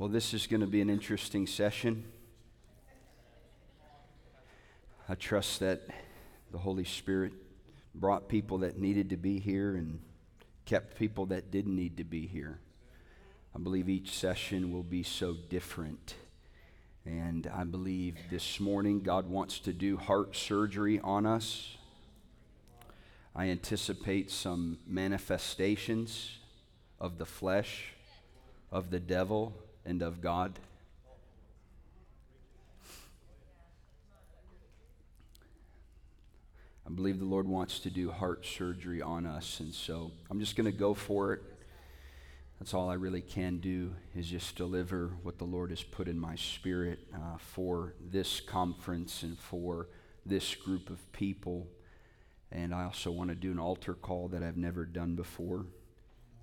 Well, this is going to be an interesting session. I trust that the Holy Spirit brought people that needed to be here and kept people that didn't need to be here. I believe each session will be so different. And I believe this morning God wants to do heart surgery on us. I anticipate some manifestations of the flesh, of the devil, and of God. I believe the Lord wants to do heart surgery on us. And so I'm just going to go for it. That's all I really can do is just deliver what the Lord has put in my spirit uh, for this conference and for this group of people. And I also want to do an altar call that I've never done before.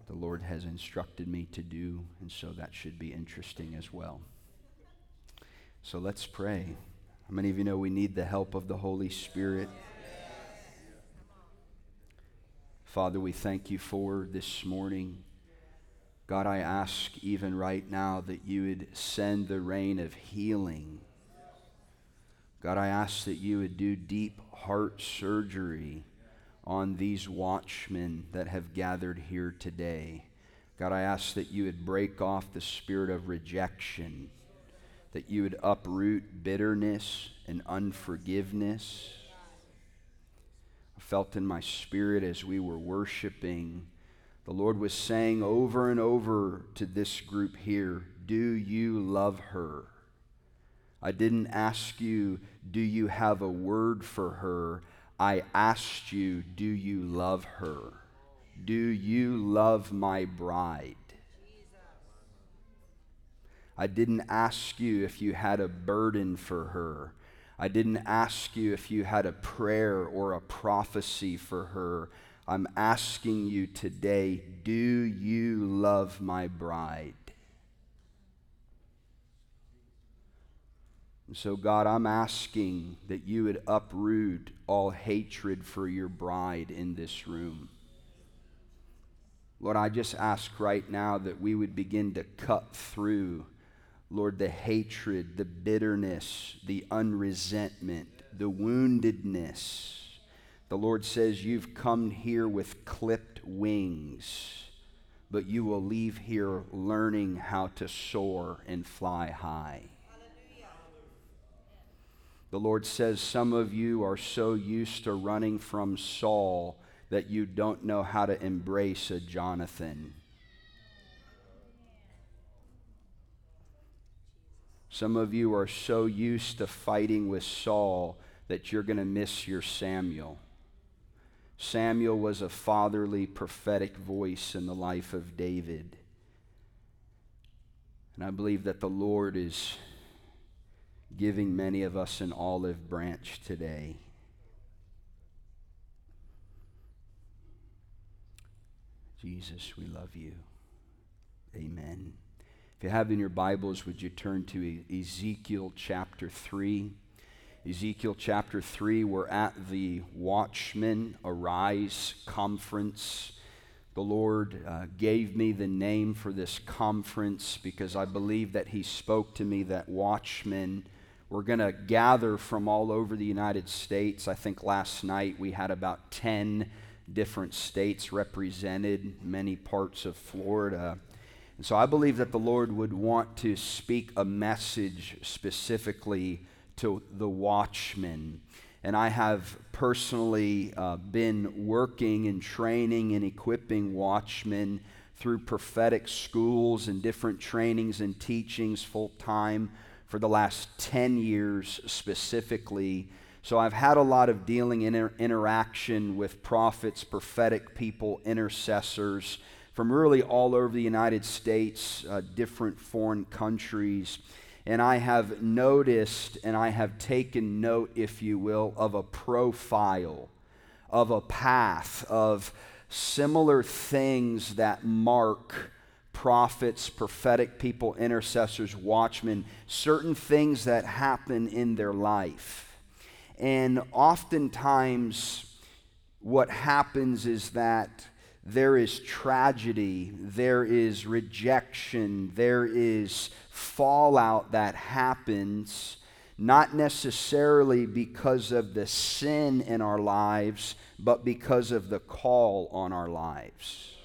The Lord has instructed me to do, and so that should be interesting as well. So let's pray. How many of you know we need the help of the Holy Spirit? Father, we thank you for this morning. God, I ask even right now that you would send the rain of healing. God, I ask that you would do deep heart surgery on these watchmen that have gathered here today. God, I ask that you would break off the spirit of rejection, that you would uproot bitterness and unforgiveness I felt in my spirit as we were worshiping. The Lord was saying over and over to this group here, Do you love her? I didn't ask you, Do you have a word for her? I asked you, Do you love her? Do you love my bride? I didn't ask you if you had a burden for her. I didn't ask you if you had a prayer or a prophecy for her. I'm asking you today do you love my bride? And so, God, I'm asking that you would uproot all hatred for your bride in this room. Lord, I just ask right now that we would begin to cut through Lord, the hatred, the bitterness, the unresentment, the woundedness. The Lord says, You've come here with clipped wings, but you will leave here learning how to soar and fly high. The Lord says, Some of you are so used to running from Saul that you don't know how to embrace a Jonathan. Some of you are so used to fighting with Saul that you're going to miss your Samuel. Samuel was a fatherly, prophetic voice in the life of David. And I believe that the Lord is giving many of us an olive branch today. Jesus, we love you. Amen. If you have in your Bibles, would you turn to Ezekiel chapter 3? Ezekiel chapter 3, we're at the Watchmen Arise conference. The Lord uh, gave me the name for this conference because I believe that He spoke to me that watchmen were going to gather from all over the United States. I think last night we had about 10 different states represented, many parts of Florida. And so I believe that the Lord would want to speak a message specifically to the watchmen. And I have personally uh, been working and training and equipping watchmen through prophetic schools and different trainings and teachings full time for the last 10 years specifically. So I've had a lot of dealing and inter- interaction with prophets, prophetic people, intercessors from really all over the United States, uh, different foreign countries. And I have noticed and I have taken note, if you will, of a profile, of a path, of similar things that mark prophets, prophetic people, intercessors, watchmen, certain things that happen in their life. And oftentimes, what happens is that there is tragedy, there is rejection, there is fallout that happens, not necessarily because of the sin in our lives, but because of the call on our lives.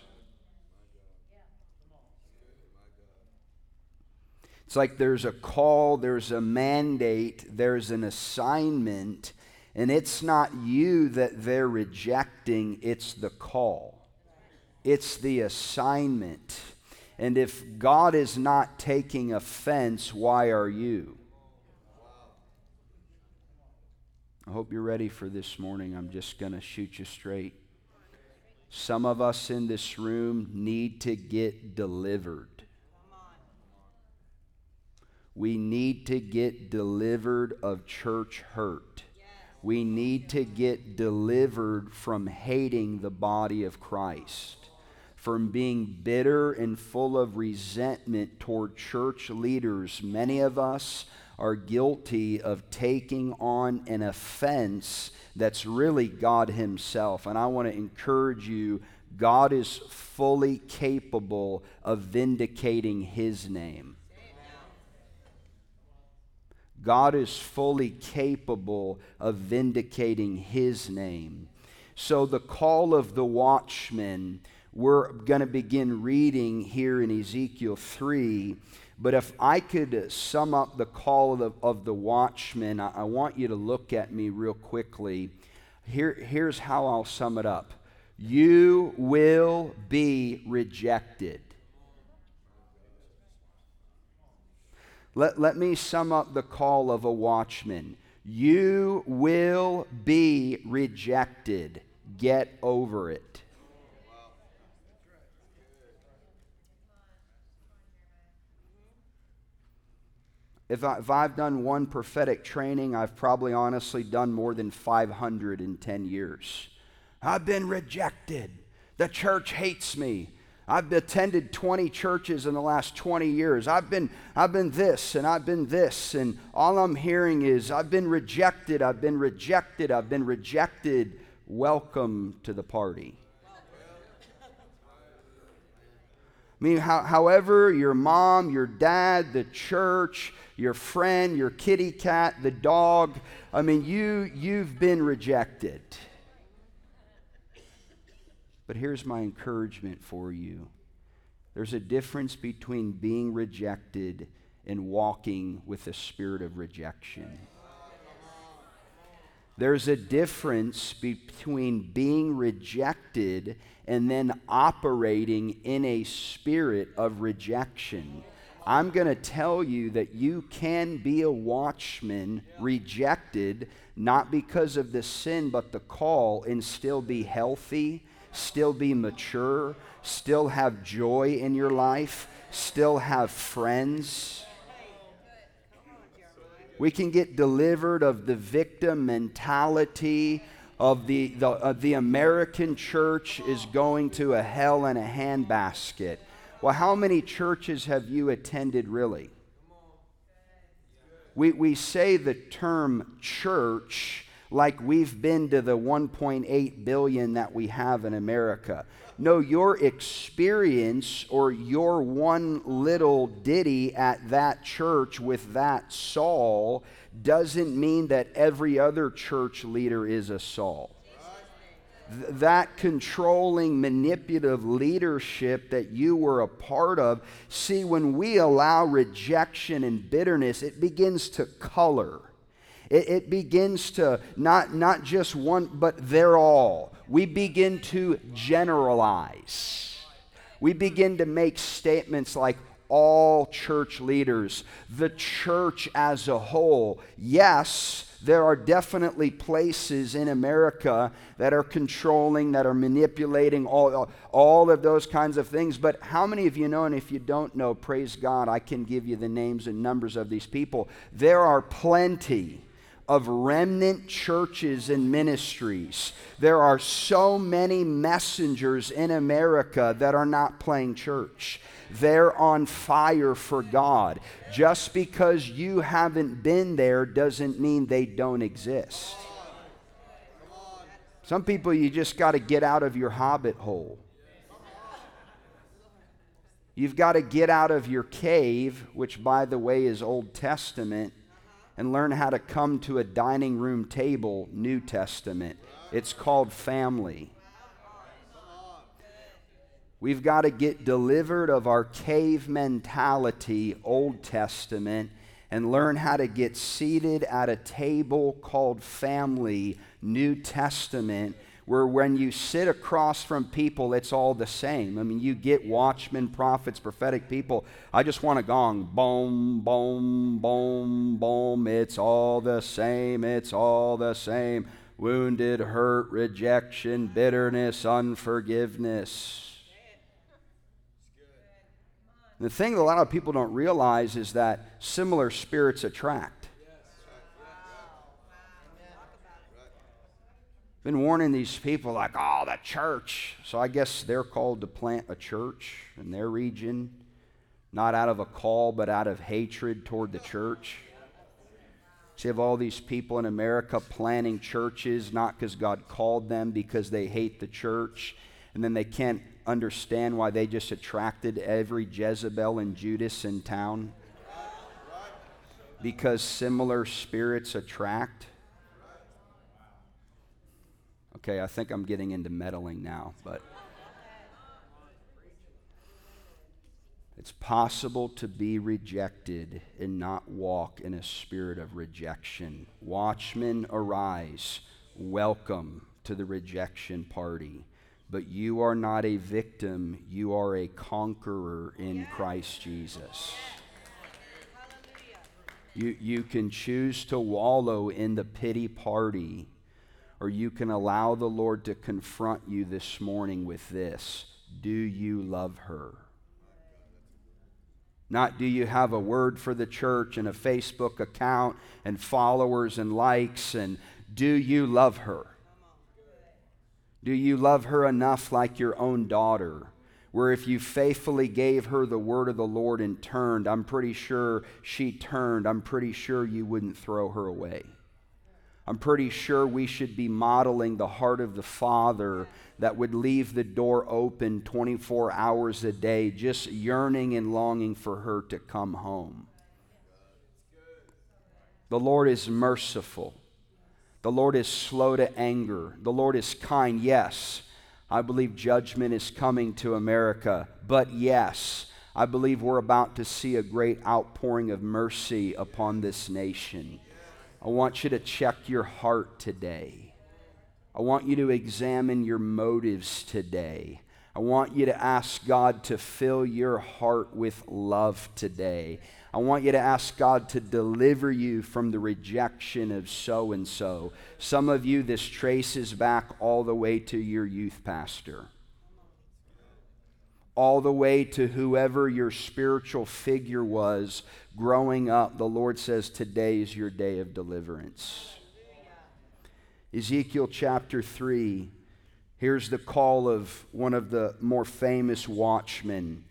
It's like there's a call, there's a mandate, there's an assignment, and it's not you that they're rejecting, it's the call. It's the assignment. And if God is not taking offense, why are you? I hope you're ready for this morning. I'm just going to shoot you straight. Some of us in this room need to get delivered. We need to get delivered of church hurt. We need to get delivered from hating the body of Christ, from being bitter and full of resentment toward church leaders. Many of us are guilty of taking on an offense that's really God Himself. And I want to encourage you God is fully capable of vindicating His name. God is fully capable of vindicating his name. So, the call of the watchman, we're going to begin reading here in Ezekiel 3. But if I could sum up the call of the, of the watchman, I, I want you to look at me real quickly. Here, here's how I'll sum it up You will be rejected. Let, let me sum up the call of a watchman. You will be rejected. Get over it. If, I, if I've done one prophetic training, I've probably honestly done more than 500 in 10 years. I've been rejected. The church hates me. I've attended 20 churches in the last 20 years. I've been, I've been this and I've been this, and all I'm hearing is, I've been rejected, I've been rejected, I've been rejected. Welcome to the party. I mean, how, however, your mom, your dad, the church, your friend, your kitty cat, the dog, I mean, you, you've been rejected. But here's my encouragement for you there's a difference between being rejected and walking with a spirit of rejection. There's a difference between being rejected and then operating in a spirit of rejection. I'm going to tell you that you can be a watchman rejected, not because of the sin, but the call, and still be healthy still be mature, still have joy in your life, still have friends. We can get delivered of the victim mentality of the, the, of the American church is going to a hell in a handbasket. Well, how many churches have you attended really? We, we say the term church like we've been to the 1.8 billion that we have in America. No, your experience or your one little ditty at that church with that Saul doesn't mean that every other church leader is a Saul that controlling, manipulative leadership that you were a part of. See, when we allow rejection and bitterness, it begins to color it, it begins to not, not just one, but they're all. We begin to generalize. We begin to make statements like, all church leaders, the church as a whole. Yes, there are definitely places in America that are controlling, that are manipulating, all, all of those kinds of things. But how many of you know, and if you don't know, praise God, I can give you the names and numbers of these people. There are plenty of remnant churches and ministries. There are so many messengers in America that are not playing church. They're on fire for God. Just because you haven't been there doesn't mean they don't exist. Some people, you just got to get out of your hobbit hole. You've got to get out of your cave, which, by the way, is Old Testament, and learn how to come to a dining room table, New Testament. It's called family. We've got to get delivered of our cave mentality, Old Testament, and learn how to get seated at a table called family, New Testament, where when you sit across from people, it's all the same. I mean, you get watchmen, prophets, prophetic people. I just want a gong. Boom, boom, boom, boom. It's all the same. It's all the same. Wounded, hurt, rejection, bitterness, unforgiveness. The thing that a lot of people don't realize is that similar spirits attract. Been warning these people like, oh, the church. So I guess they're called to plant a church in their region, not out of a call, but out of hatred toward the church. So you have all these people in America planting churches, not because God called them, because they hate the church. And then they can't understand why they just attracted every Jezebel and Judas in town? Because similar spirits attract. Okay, I think I'm getting into meddling now, but it's possible to be rejected and not walk in a spirit of rejection. Watchmen, arise. Welcome to the rejection party. But you are not a victim, you are a conqueror in Christ Jesus. You, you can choose to wallow in the pity party, or you can allow the Lord to confront you this morning with this Do you love her? Not do you have a word for the church and a Facebook account and followers and likes, and do you love her? Do you love her enough like your own daughter? Where if you faithfully gave her the word of the Lord and turned, I'm pretty sure she turned. I'm pretty sure you wouldn't throw her away. I'm pretty sure we should be modeling the heart of the Father that would leave the door open 24 hours a day, just yearning and longing for her to come home. The Lord is merciful. The Lord is slow to anger. The Lord is kind. Yes, I believe judgment is coming to America. But yes, I believe we're about to see a great outpouring of mercy upon this nation. I want you to check your heart today. I want you to examine your motives today. I want you to ask God to fill your heart with love today. I want you to ask God to deliver you from the rejection of so and so. Some of you, this traces back all the way to your youth pastor, all the way to whoever your spiritual figure was growing up. The Lord says, Today is your day of deliverance. Ezekiel chapter 3. Here's the call of one of the more famous watchmen.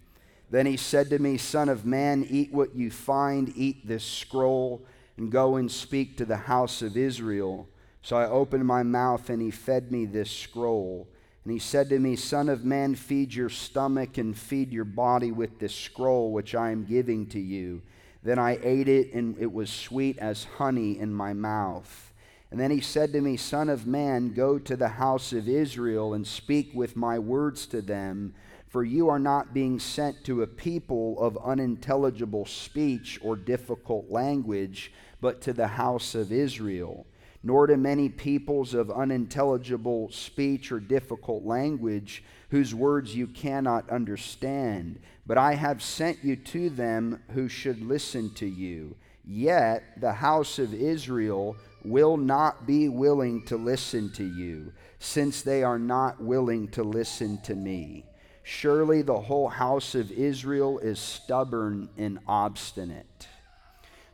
Then he said to me, Son of man, eat what you find, eat this scroll, and go and speak to the house of Israel. So I opened my mouth, and he fed me this scroll. And he said to me, Son of man, feed your stomach and feed your body with this scroll which I am giving to you. Then I ate it, and it was sweet as honey in my mouth. And then he said to me, Son of man, go to the house of Israel and speak with my words to them for you are not being sent to a people of unintelligible speech or difficult language, but to the house of Israel, nor to many peoples of unintelligible speech or difficult language, whose words you cannot understand. But I have sent you to them who should listen to you. Yet the house of Israel will not be willing to listen to you, since they are not willing to listen to me. Surely the whole house of Israel is stubborn and obstinate.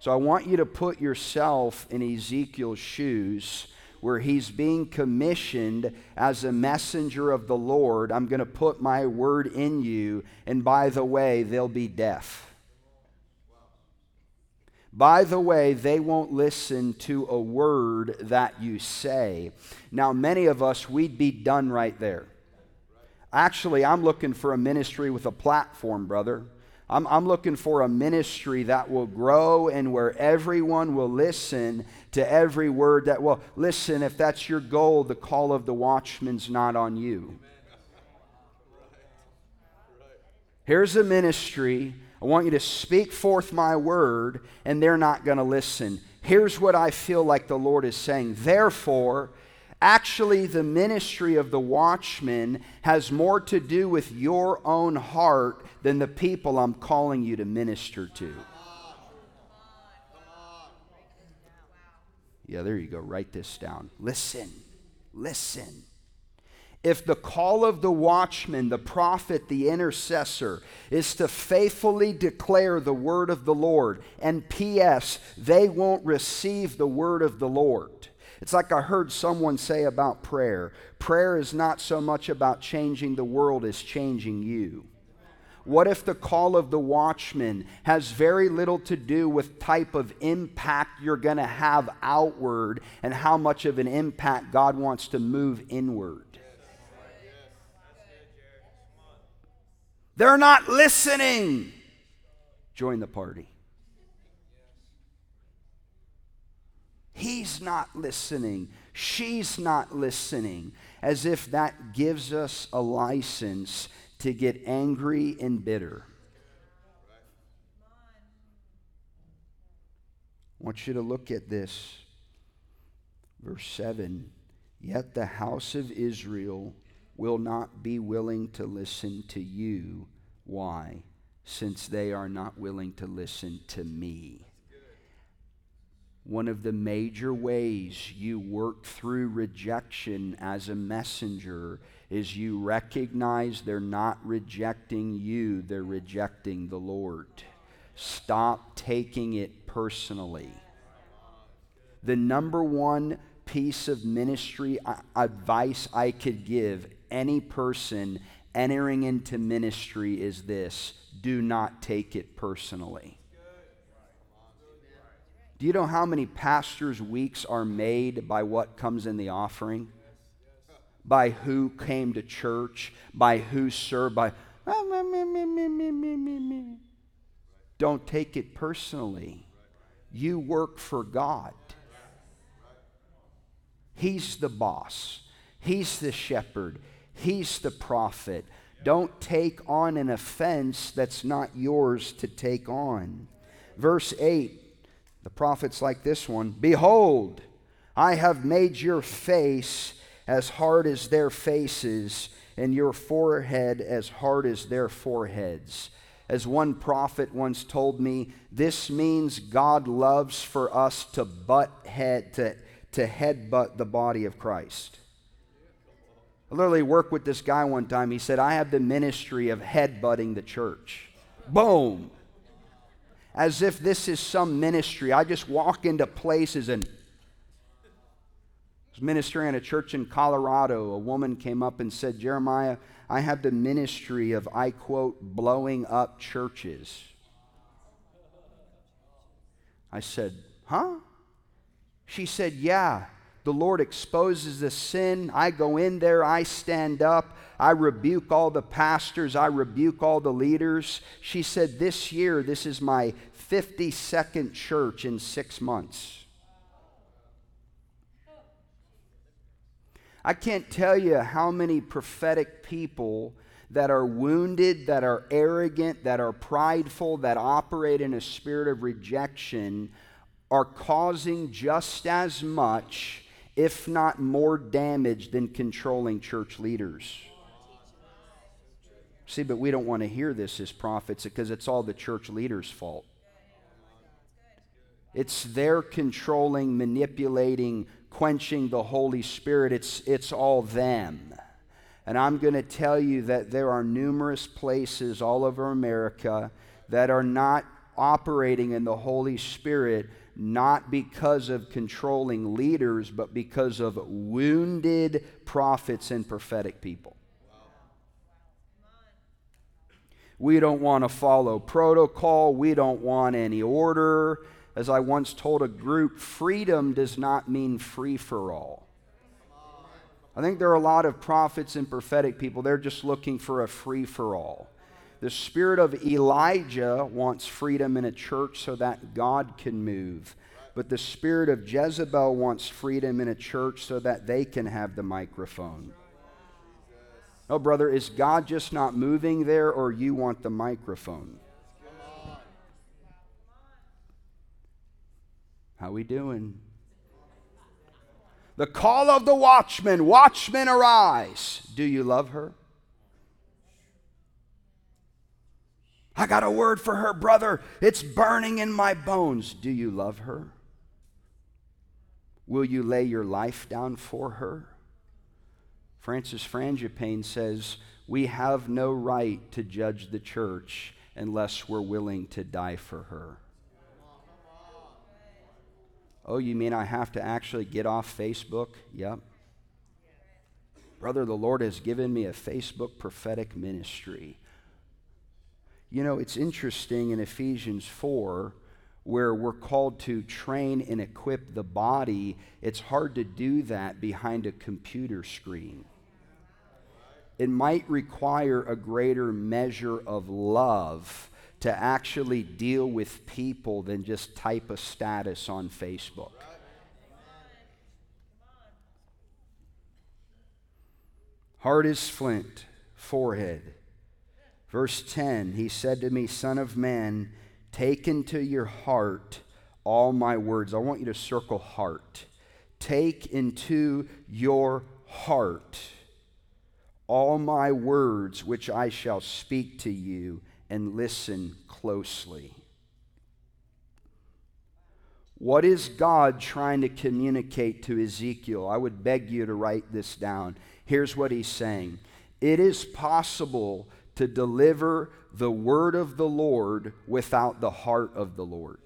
So I want you to put yourself in Ezekiel's shoes where he's being commissioned as a messenger of the Lord. I'm going to put my word in you, and by the way, they'll be deaf. By the way, they won't listen to a word that you say. Now, many of us, we'd be done right there. Actually, I'm looking for a ministry with a platform, brother. I'm, I'm looking for a ministry that will grow and where everyone will listen to every word that will. Listen, if that's your goal, the call of the watchman's not on you. Here's a ministry. I want you to speak forth my word, and they're not going to listen. Here's what I feel like the Lord is saying. Therefore, Actually, the ministry of the watchman has more to do with your own heart than the people I'm calling you to minister to. Yeah, there you go. Write this down. Listen. Listen. If the call of the watchman, the prophet, the intercessor is to faithfully declare the word of the Lord, and P.S., they won't receive the word of the Lord it's like I heard someone say about prayer prayer is not so much about changing the world as changing you. What if the call of the watchman has very little to do with type of impact you're going to have outward and how much of an impact God wants to move inward? They're not listening. Join the party. He's not listening. She's not listening. As if that gives us a license to get angry and bitter. I want you to look at this. Verse 7 Yet the house of Israel will not be willing to listen to you. Why? Since they are not willing to listen to me. One of the major ways you work through rejection as a messenger is you recognize they're not rejecting you, they're rejecting the Lord. Stop taking it personally. The number one piece of ministry advice I could give any person entering into ministry is this do not take it personally. Do you know how many pastors' weeks are made by what comes in the offering? By who came to church, by who served, by. Ah, Don't take it personally. You work for God. He's the boss, He's the shepherd, He's the prophet. Don't take on an offense that's not yours to take on. Verse 8 the prophets like this one Behold, I have made your face as hard as their faces, and your forehead as hard as their foreheads. As one prophet once told me, this means God loves for us to butt head to, to headbutt the body of Christ. I literally worked with this guy one time. He said, I have the ministry of headbutting the church. Boom as if this is some ministry. I just walk into places and was ministering at a church in Colorado. A woman came up and said, Jeremiah, I have the ministry of, I quote, blowing up churches. I said, Huh? She said, Yeah. The Lord exposes the sin. I go in there, I stand up, I rebuke all the pastors, I rebuke all the leaders. She said, This year, this is my 52nd church in six months. I can't tell you how many prophetic people that are wounded, that are arrogant, that are prideful, that operate in a spirit of rejection are causing just as much if not more damage than controlling church leaders. See, but we don't want to hear this as prophets because it's all the church leaders' fault. It's their controlling, manipulating, quenching the Holy Spirit. It's, it's all them. And I'm going to tell you that there are numerous places all over America that are not operating in the Holy Spirit not because of controlling leaders, but because of wounded prophets and prophetic people. We don't want to follow protocol. We don't want any order. As I once told a group, freedom does not mean free for all. I think there are a lot of prophets and prophetic people, they're just looking for a free for all. The spirit of Elijah wants freedom in a church so that God can move. But the spirit of Jezebel wants freedom in a church so that they can have the microphone. Oh, brother, is God just not moving there or you want the microphone? How we doing? The call of the watchman, watchman arise. Do you love her? I got a word for her, brother. It's burning in my bones. Do you love her? Will you lay your life down for her? Francis Frangipane says, We have no right to judge the church unless we're willing to die for her. Oh, you mean I have to actually get off Facebook? Yep. Brother, the Lord has given me a Facebook prophetic ministry. You know, it's interesting in Ephesians 4 where we're called to train and equip the body, it's hard to do that behind a computer screen. It might require a greater measure of love to actually deal with people than just type a status on Facebook. Heart is flint, forehead Verse 10 He said to me, Son of man, take into your heart all my words. I want you to circle heart. Take into your heart all my words which I shall speak to you, and listen closely. What is God trying to communicate to Ezekiel? I would beg you to write this down. Here's what he's saying It is possible to deliver the word of the Lord without the heart of the Lord.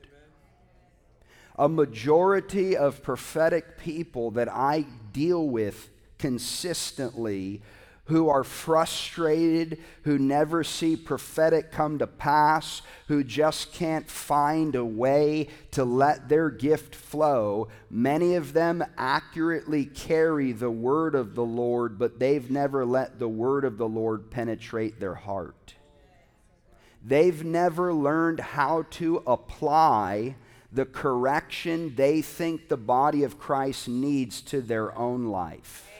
A majority of prophetic people that I deal with consistently who are frustrated, who never see prophetic come to pass, who just can't find a way to let their gift flow. Many of them accurately carry the word of the Lord, but they've never let the word of the Lord penetrate their heart. They've never learned how to apply the correction they think the body of Christ needs to their own life.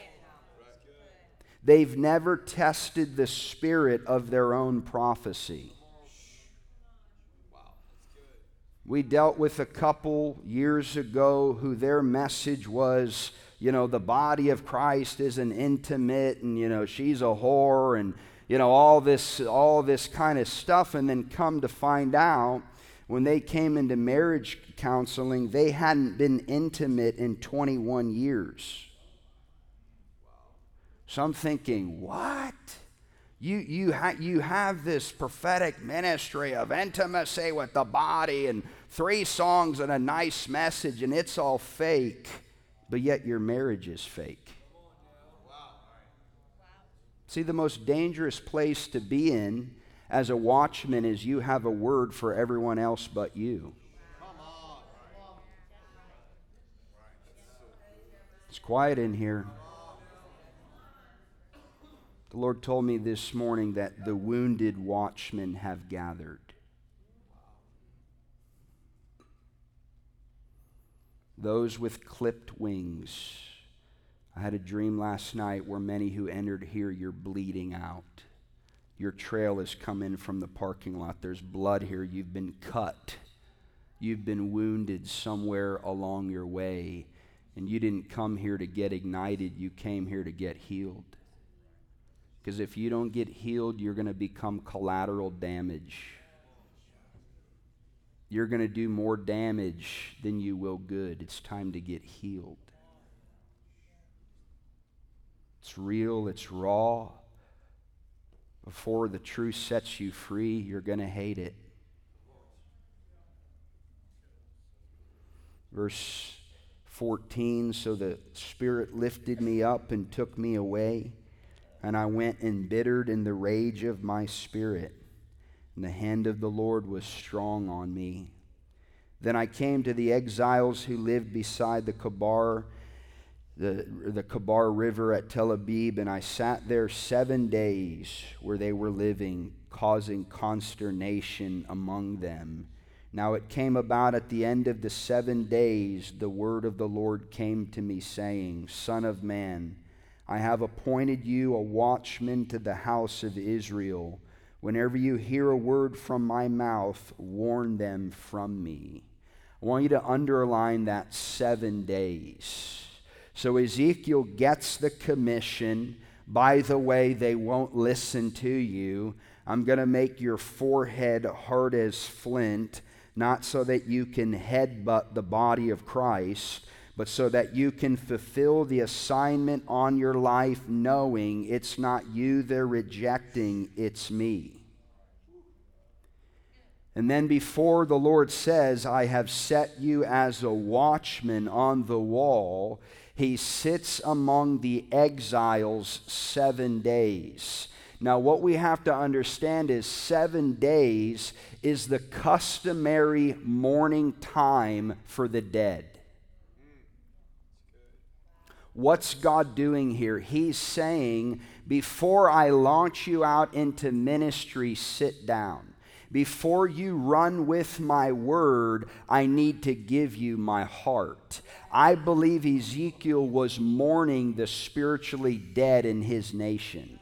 They've never tested the spirit of their own prophecy. We dealt with a couple years ago who their message was, you know, the body of Christ is an intimate and, you know, she's a whore and, you know, all this, all this kind of stuff. And then come to find out when they came into marriage counseling, they hadn't been intimate in 21 years. So I'm thinking, what? You, you, ha- you have this prophetic ministry of intimacy with the body and three songs and a nice message, and it's all fake, but yet your marriage is fake. See, the most dangerous place to be in as a watchman is you have a word for everyone else but you. It's quiet in here. The Lord told me this morning that the wounded watchmen have gathered. Those with clipped wings. I had a dream last night where many who entered here, you're bleeding out. Your trail has come in from the parking lot. There's blood here. You've been cut. You've been wounded somewhere along your way. And you didn't come here to get ignited, you came here to get healed. Because if you don't get healed, you're going to become collateral damage. You're going to do more damage than you will good. It's time to get healed. It's real, it's raw. Before the truth sets you free, you're going to hate it. Verse 14 So the Spirit lifted me up and took me away and I went embittered in the rage of my spirit, and the hand of the Lord was strong on me. Then I came to the exiles who lived beside the Chebar, the, the Kabar River at Tel Aviv, and I sat there seven days where they were living, causing consternation among them. Now it came about at the end of the seven days, the word of the Lord came to me, saying, Son of man, I have appointed you a watchman to the house of Israel. Whenever you hear a word from my mouth, warn them from me. I want you to underline that seven days. So Ezekiel gets the commission. By the way, they won't listen to you. I'm going to make your forehead hard as flint, not so that you can headbutt the body of Christ, but so that you can fulfill the assignment on your life, knowing it's not you they're rejecting, it's me. And then before the Lord says, I have set you as a watchman on the wall, he sits among the exiles seven days. Now, what we have to understand is seven days is the customary mourning time for the dead. What's God doing here? He's saying, Before I launch you out into ministry, sit down. Before you run with my word, I need to give you my heart. I believe Ezekiel was mourning the spiritually dead in his nation.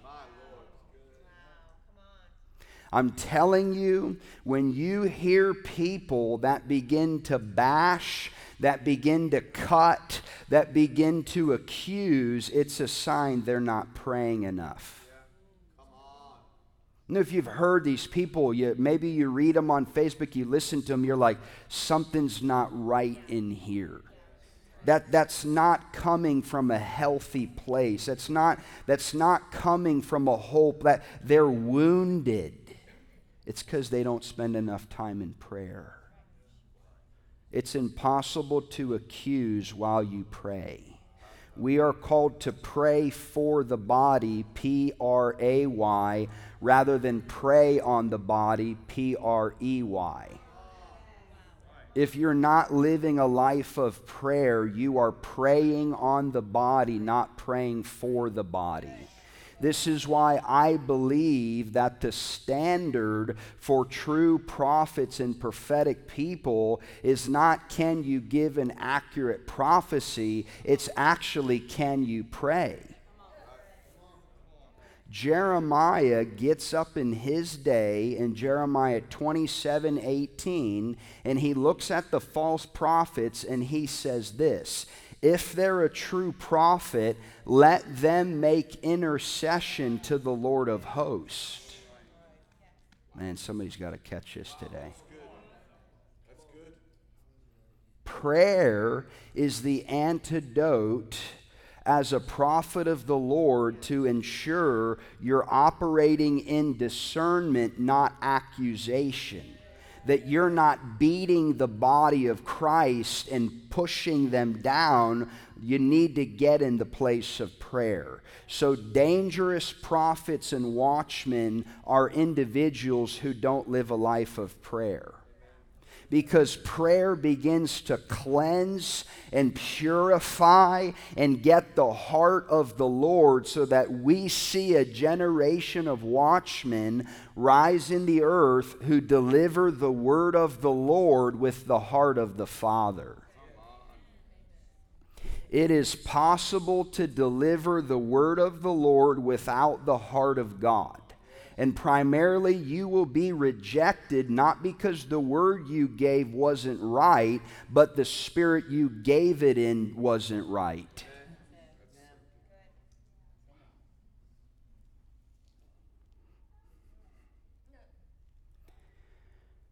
I'm telling you, when you hear people that begin to bash, that begin to cut, that begin to accuse, it's a sign they're not praying enough. Know, if you've heard these people, you, maybe you read them on Facebook, you listen to them, you're like, something's not right in here. That, that's not coming from a healthy place. That's not, that's not coming from a hope that they're wounded. It's because they don't spend enough time in prayer. It's impossible to accuse while you pray. We are called to pray for the body, P R A Y, rather than pray on the body, P R E Y. If you're not living a life of prayer, you are praying on the body, not praying for the body. This is why I believe that the standard for true prophets and prophetic people is not can you give an accurate prophecy, it's actually can you pray. Jeremiah gets up in his day in Jeremiah 27 18, and he looks at the false prophets and he says this If they're a true prophet, let them make intercession to the Lord of hosts. Man, somebody's got to catch this today. Prayer is the antidote as a prophet of the Lord to ensure you're operating in discernment, not accusation. That you're not beating the body of Christ and pushing them down. You need to get in the place of prayer. So, dangerous prophets and watchmen are individuals who don't live a life of prayer because prayer begins to cleanse and purify and get the heart of the Lord so that we see a generation of watchmen rise in the earth who deliver the word of the Lord with the heart of the Father. It is possible to deliver the word of the Lord without the heart of God. And primarily, you will be rejected not because the word you gave wasn't right, but the spirit you gave it in wasn't right.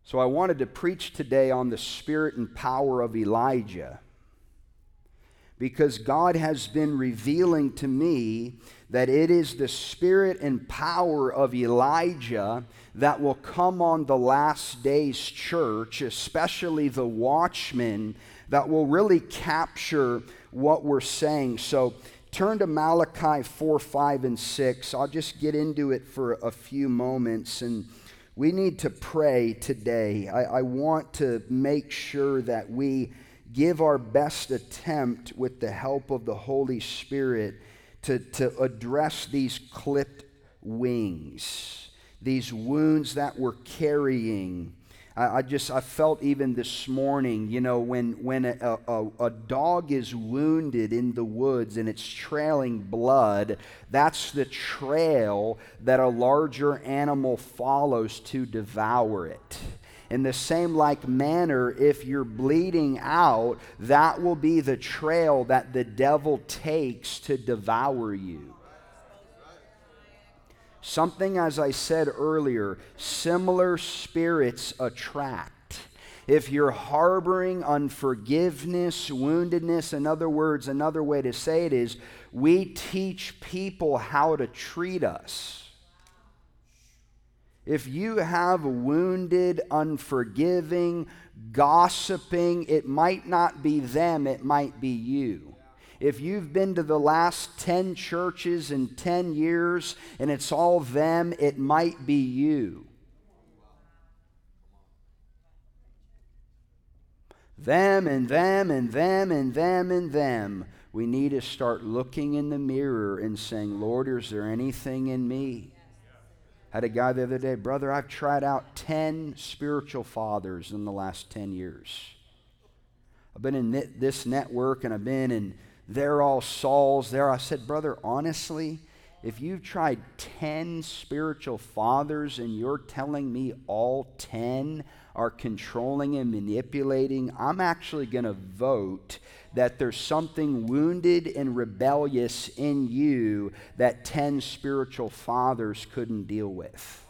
So, I wanted to preach today on the spirit and power of Elijah because God has been revealing to me that it is the spirit and power of Elijah that will come on the last days church, especially the watchmen, that will really capture what we're saying. So turn to Malachi 4, 5, and 6. I'll just get into it for a few moments. And we need to pray today. I, I want to make sure that we give our best attempt with the help of the Holy Spirit to, to address these clipped wings, these wounds that we're carrying. I, I just, I felt even this morning, you know, when, when a, a, a dog is wounded in the woods and it's trailing blood, that's the trail that a larger animal follows to devour it. In the same like manner, if you're bleeding out, that will be the trail that the devil takes to devour you. Something, as I said earlier, similar spirits attract. If you're harboring unforgiveness, woundedness, in other words, another way to say it is, we teach people how to treat us. If you have wounded, unforgiving, gossiping, it might not be them, it might be you. If you've been to the last 10 churches in 10 years and it's all them, it might be you. Them and them and them and them and them. We need to start looking in the mirror and saying, Lord, is there anything in me? Had a guy the other day, brother, I've tried out 10 spiritual fathers in the last 10 years. I've been in this network and I've been in they're all Saul's there. I said, brother, honestly, if you've tried 10 spiritual fathers and you're telling me all 10 are controlling and manipulating, I'm actually going to vote that there's something wounded and rebellious in you that 10 spiritual fathers couldn't deal with.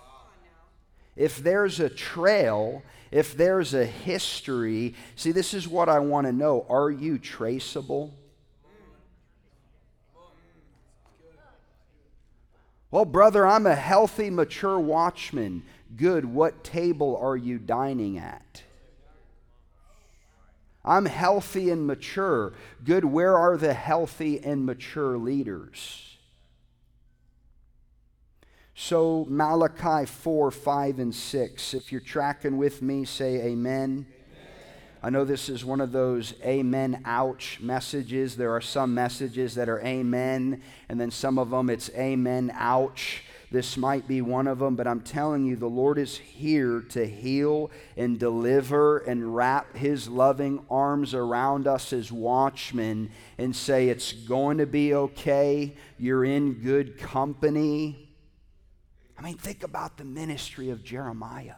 If there's a trail, if there's a history, see, this is what I want to know. Are you traceable? Well, brother, I'm a healthy, mature watchman. Good. What table are you dining at? I'm healthy and mature. Good. Where are the healthy and mature leaders? So, Malachi 4, 5, and 6. If you're tracking with me, say amen. I know this is one of those amen, ouch messages. There are some messages that are amen, and then some of them it's amen, ouch. This might be one of them, but I'm telling you, the Lord is here to heal and deliver and wrap his loving arms around us as watchmen and say, It's going to be okay. You're in good company. I mean, think about the ministry of Jeremiah.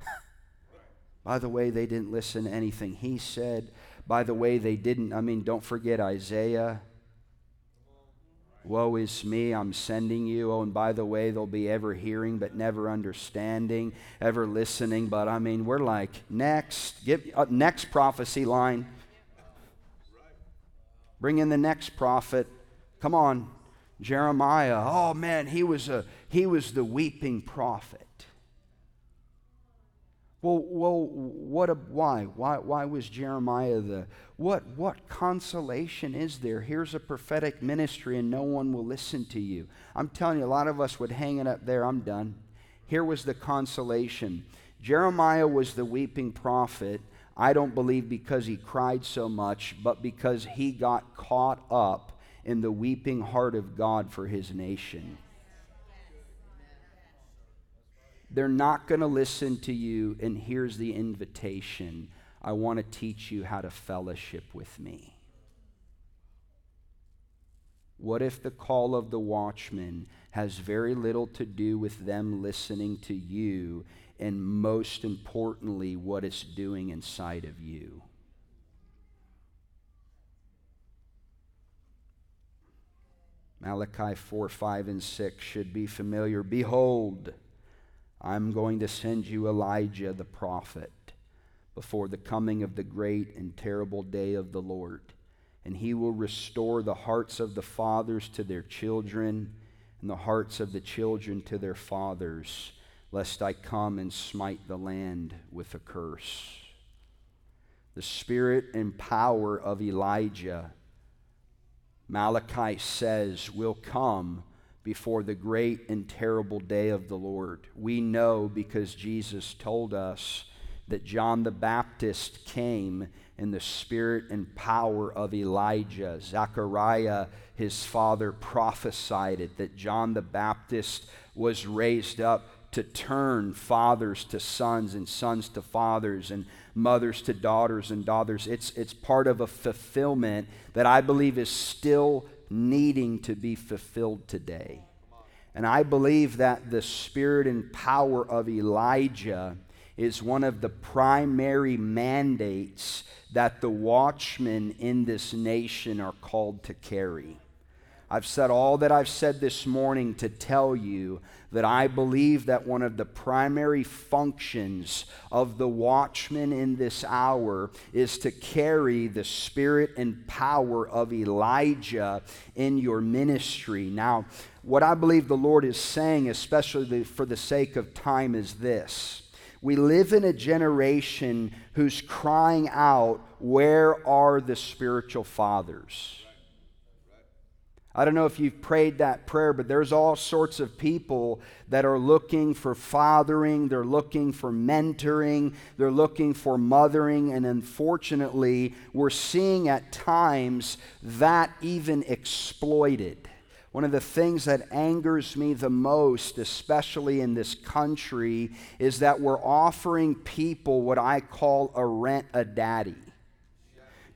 By the way, they didn't listen to anything he said. By the way, they didn't, I mean, don't forget Isaiah. Woe is me, I'm sending you. Oh, and by the way, they'll be ever hearing but never understanding, ever listening. But I mean, we're like, next, give, uh, next prophecy line. Bring in the next prophet. Come on, Jeremiah. Oh man, he was, a, he was the weeping prophet. Well, well what a, why? why? Why was Jeremiah the what what consolation is there? Here's a prophetic ministry and no one will listen to you. I'm telling you, a lot of us would hang it up there. I'm done. Here was the consolation. Jeremiah was the weeping prophet. I don't believe because he cried so much, but because he got caught up in the weeping heart of God for his nation. They're not going to listen to you, and here's the invitation I want to teach you how to fellowship with me. What if the call of the watchman has very little to do with them listening to you, and most importantly, what it's doing inside of you? Malachi 4, 5, and 6 should be familiar. Behold, I'm going to send you Elijah the prophet before the coming of the great and terrible day of the Lord. And he will restore the hearts of the fathers to their children and the hearts of the children to their fathers, lest I come and smite the land with a curse. The spirit and power of Elijah, Malachi says, will come before the great and terrible day of the Lord. We know because Jesus told us that John the Baptist came in the spirit and power of Elijah. Zechariah, his father, prophesied it that John the Baptist was raised up to turn fathers to sons and sons to fathers and mothers to daughters and daughters. It's, it's part of a fulfillment that I believe is still needing to be fulfilled today. And I believe that the spirit and power of Elijah is one of the primary mandates that the watchmen in this nation are called to carry. I've said all that I've said this morning to tell you that I believe that one of the primary functions of the watchman in this hour is to carry the spirit and power of Elijah in your ministry. Now, what I believe the Lord is saying, especially for the sake of time, is this. We live in a generation who's crying out, Where are the spiritual fathers? I don't know if you've prayed that prayer, but there's all sorts of people that are looking for fathering, they're looking for mentoring, they're looking for mothering, and unfortunately, we're seeing at times that even exploited. One of the things that angers me the most, especially in this country, is that we're offering people what I call a rent a daddy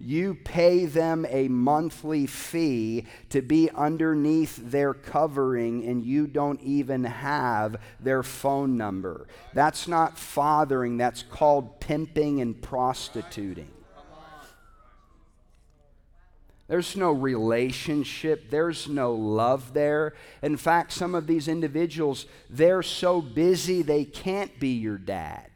you pay them a monthly fee to be underneath their covering, and you don't even have their phone number. That's not fathering, that's called pimping and prostituting. There's no relationship. There's no love there. In fact, some of these individuals, they're so busy they can't be your dad.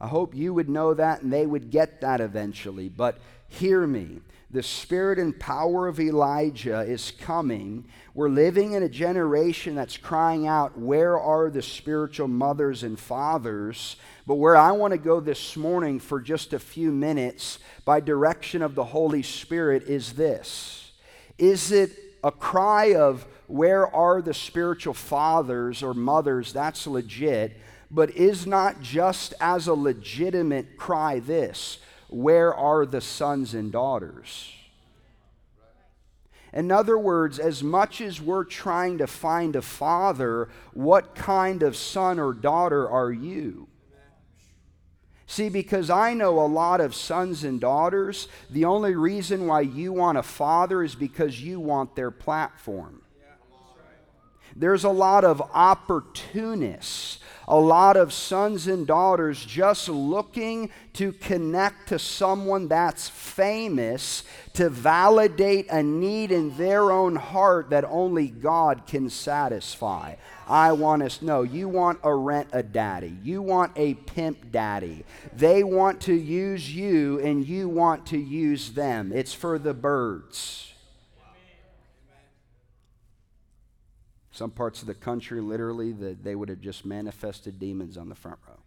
I hope you would know that and they would get that eventually. But hear me. The spirit and power of Elijah is coming. We're living in a generation that's crying out, Where are the spiritual mothers and fathers? But where I want to go this morning for just a few minutes by direction of the Holy Spirit is this Is it a cry of, Where are the spiritual fathers or mothers? That's legit but is not just as a legitimate cry this where are the sons and daughters? In other words, as much as we're trying to find a father, what kind of son or daughter are you? See, because I know a lot of sons and daughters, the only reason why you want a father is because you want their platform. There's a lot of opportunists a lot of sons and daughters just looking to connect to someone that's famous to validate a need in their own heart that only God can satisfy. I want us no, you want a rent a daddy. You want a pimp daddy. They want to use you and you want to use them. It's for the birds. Some parts of the country, literally, that they would have just manifested demons on the front row.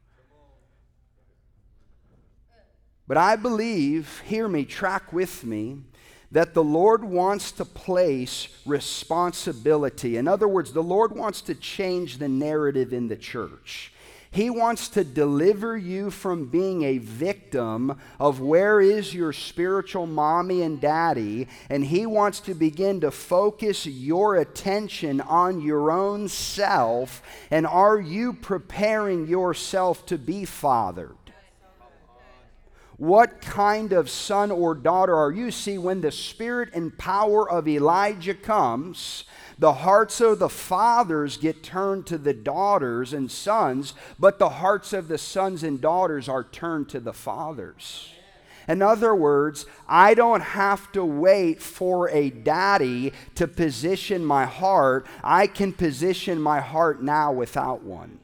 But I believe, hear me, track with me, that the Lord wants to place responsibility. In other words, the Lord wants to change the narrative in the church. He wants to deliver you from being a victim of where is your spiritual mommy and daddy, and He wants to begin to focus your attention on your own self. And are you preparing yourself to be fathered? What kind of son or daughter are you? See, when the spirit and power of Elijah comes, the hearts of the fathers get turned to the daughters and sons, but the hearts of the sons and daughters are turned to the fathers. In other words, I don't have to wait for a daddy to position my heart. I can position my heart now without one.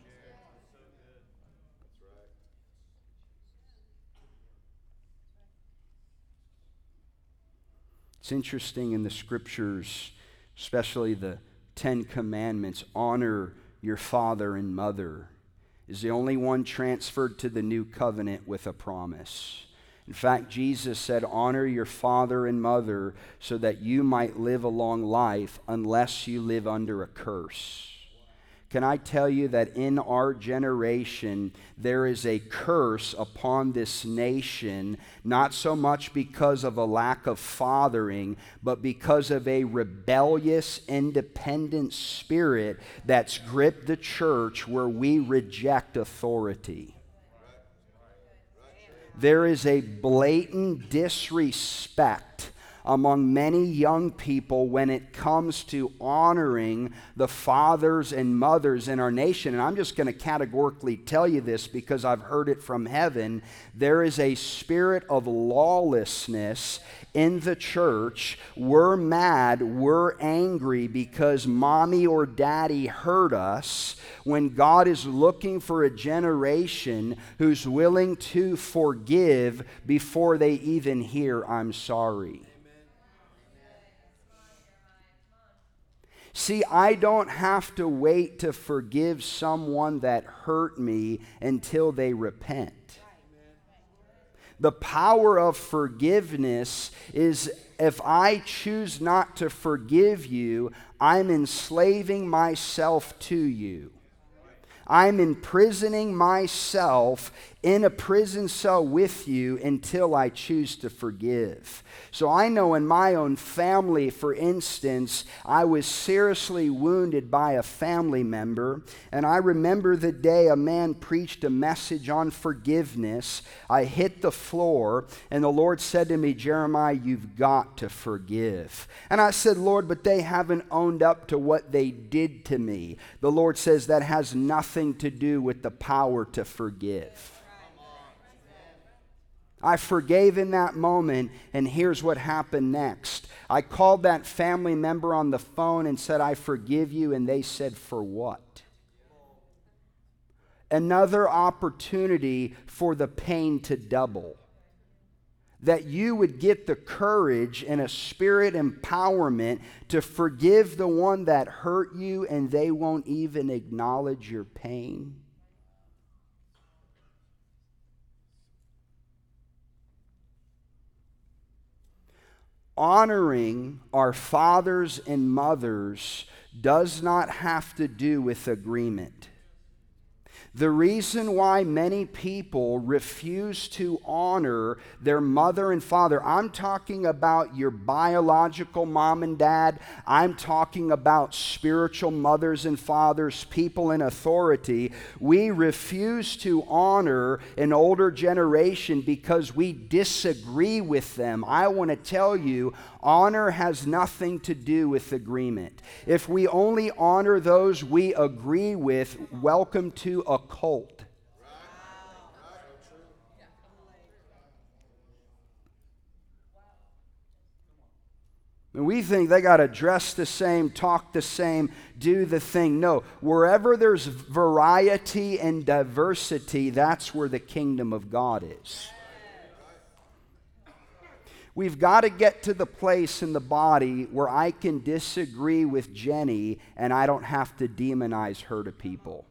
It's interesting in the scriptures especially the Ten Commandments honor your father and mother, is the only one transferred to the new covenant with a promise. In fact, Jesus said, Honor your father and mother so that you might live a long life unless you live under a curse. Can I tell you that in our generation, there is a curse upon this nation, not so much because of a lack of fathering, but because of a rebellious, independent spirit that's gripped the church where we reject authority. There is a blatant disrespect among many young people when it comes to honoring the fathers and mothers in our nation. And I'm just going to categorically tell you this because I've heard it from heaven. There is a spirit of lawlessness in the church. We're mad, we're angry because mommy or daddy hurt us when God is looking for a generation who's willing to forgive before they even hear, I'm sorry. See, I don't have to wait to forgive someone that hurt me until they repent. The power of forgiveness is if I choose not to forgive you, I'm enslaving myself to you. I'm imprisoning myself in a prison cell with you until I choose to forgive. So I know in my own family, for instance, I was seriously wounded by a family member. And I remember the day a man preached a message on forgiveness. I hit the floor, and the Lord said to me, Jeremiah, you've got to forgive. And I said, Lord, but they haven't owned up to what they did to me. The Lord says that has nothing to do with the power to forgive. I forgave in that moment, and here's what happened next. I called that family member on the phone and said, I forgive you, and they said, For what? Another opportunity for the pain to double. That you would get the courage and a spirit empowerment to forgive the one that hurt you, and they won't even acknowledge your pain. Honoring our fathers and mothers does not have to do with agreement. The reason why many people refuse to honor their mother and father, I'm talking about your biological mom and dad, I'm talking about spiritual mothers and fathers, people in authority. We refuse to honor an older generation because we disagree with them. I want to tell you, honor has nothing to do with agreement. If we only honor those we agree with, welcome to a cult. And we think they got to dress the same, talk the same, do the thing. No, wherever there's variety and diversity, that's where the kingdom of God is. We've got to get to the place in the body where I can disagree with Jenny and I don't have to demonize her to people.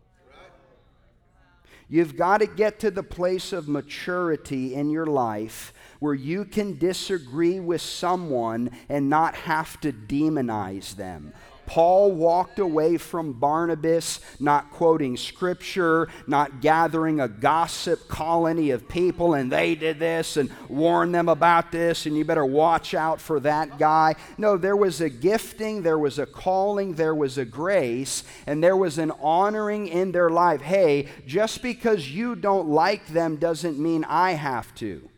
You've got to get to the place of maturity in your life where you can disagree with someone and not have to demonize them Paul walked away from Barnabas, not quoting scripture, not gathering a gossip colony of people, and they did this and warned them about this, and you better watch out for that guy. No, there was a gifting, there was a calling, there was a grace, and there was an honoring in their life. Hey, just because you don't like them doesn't mean I have to.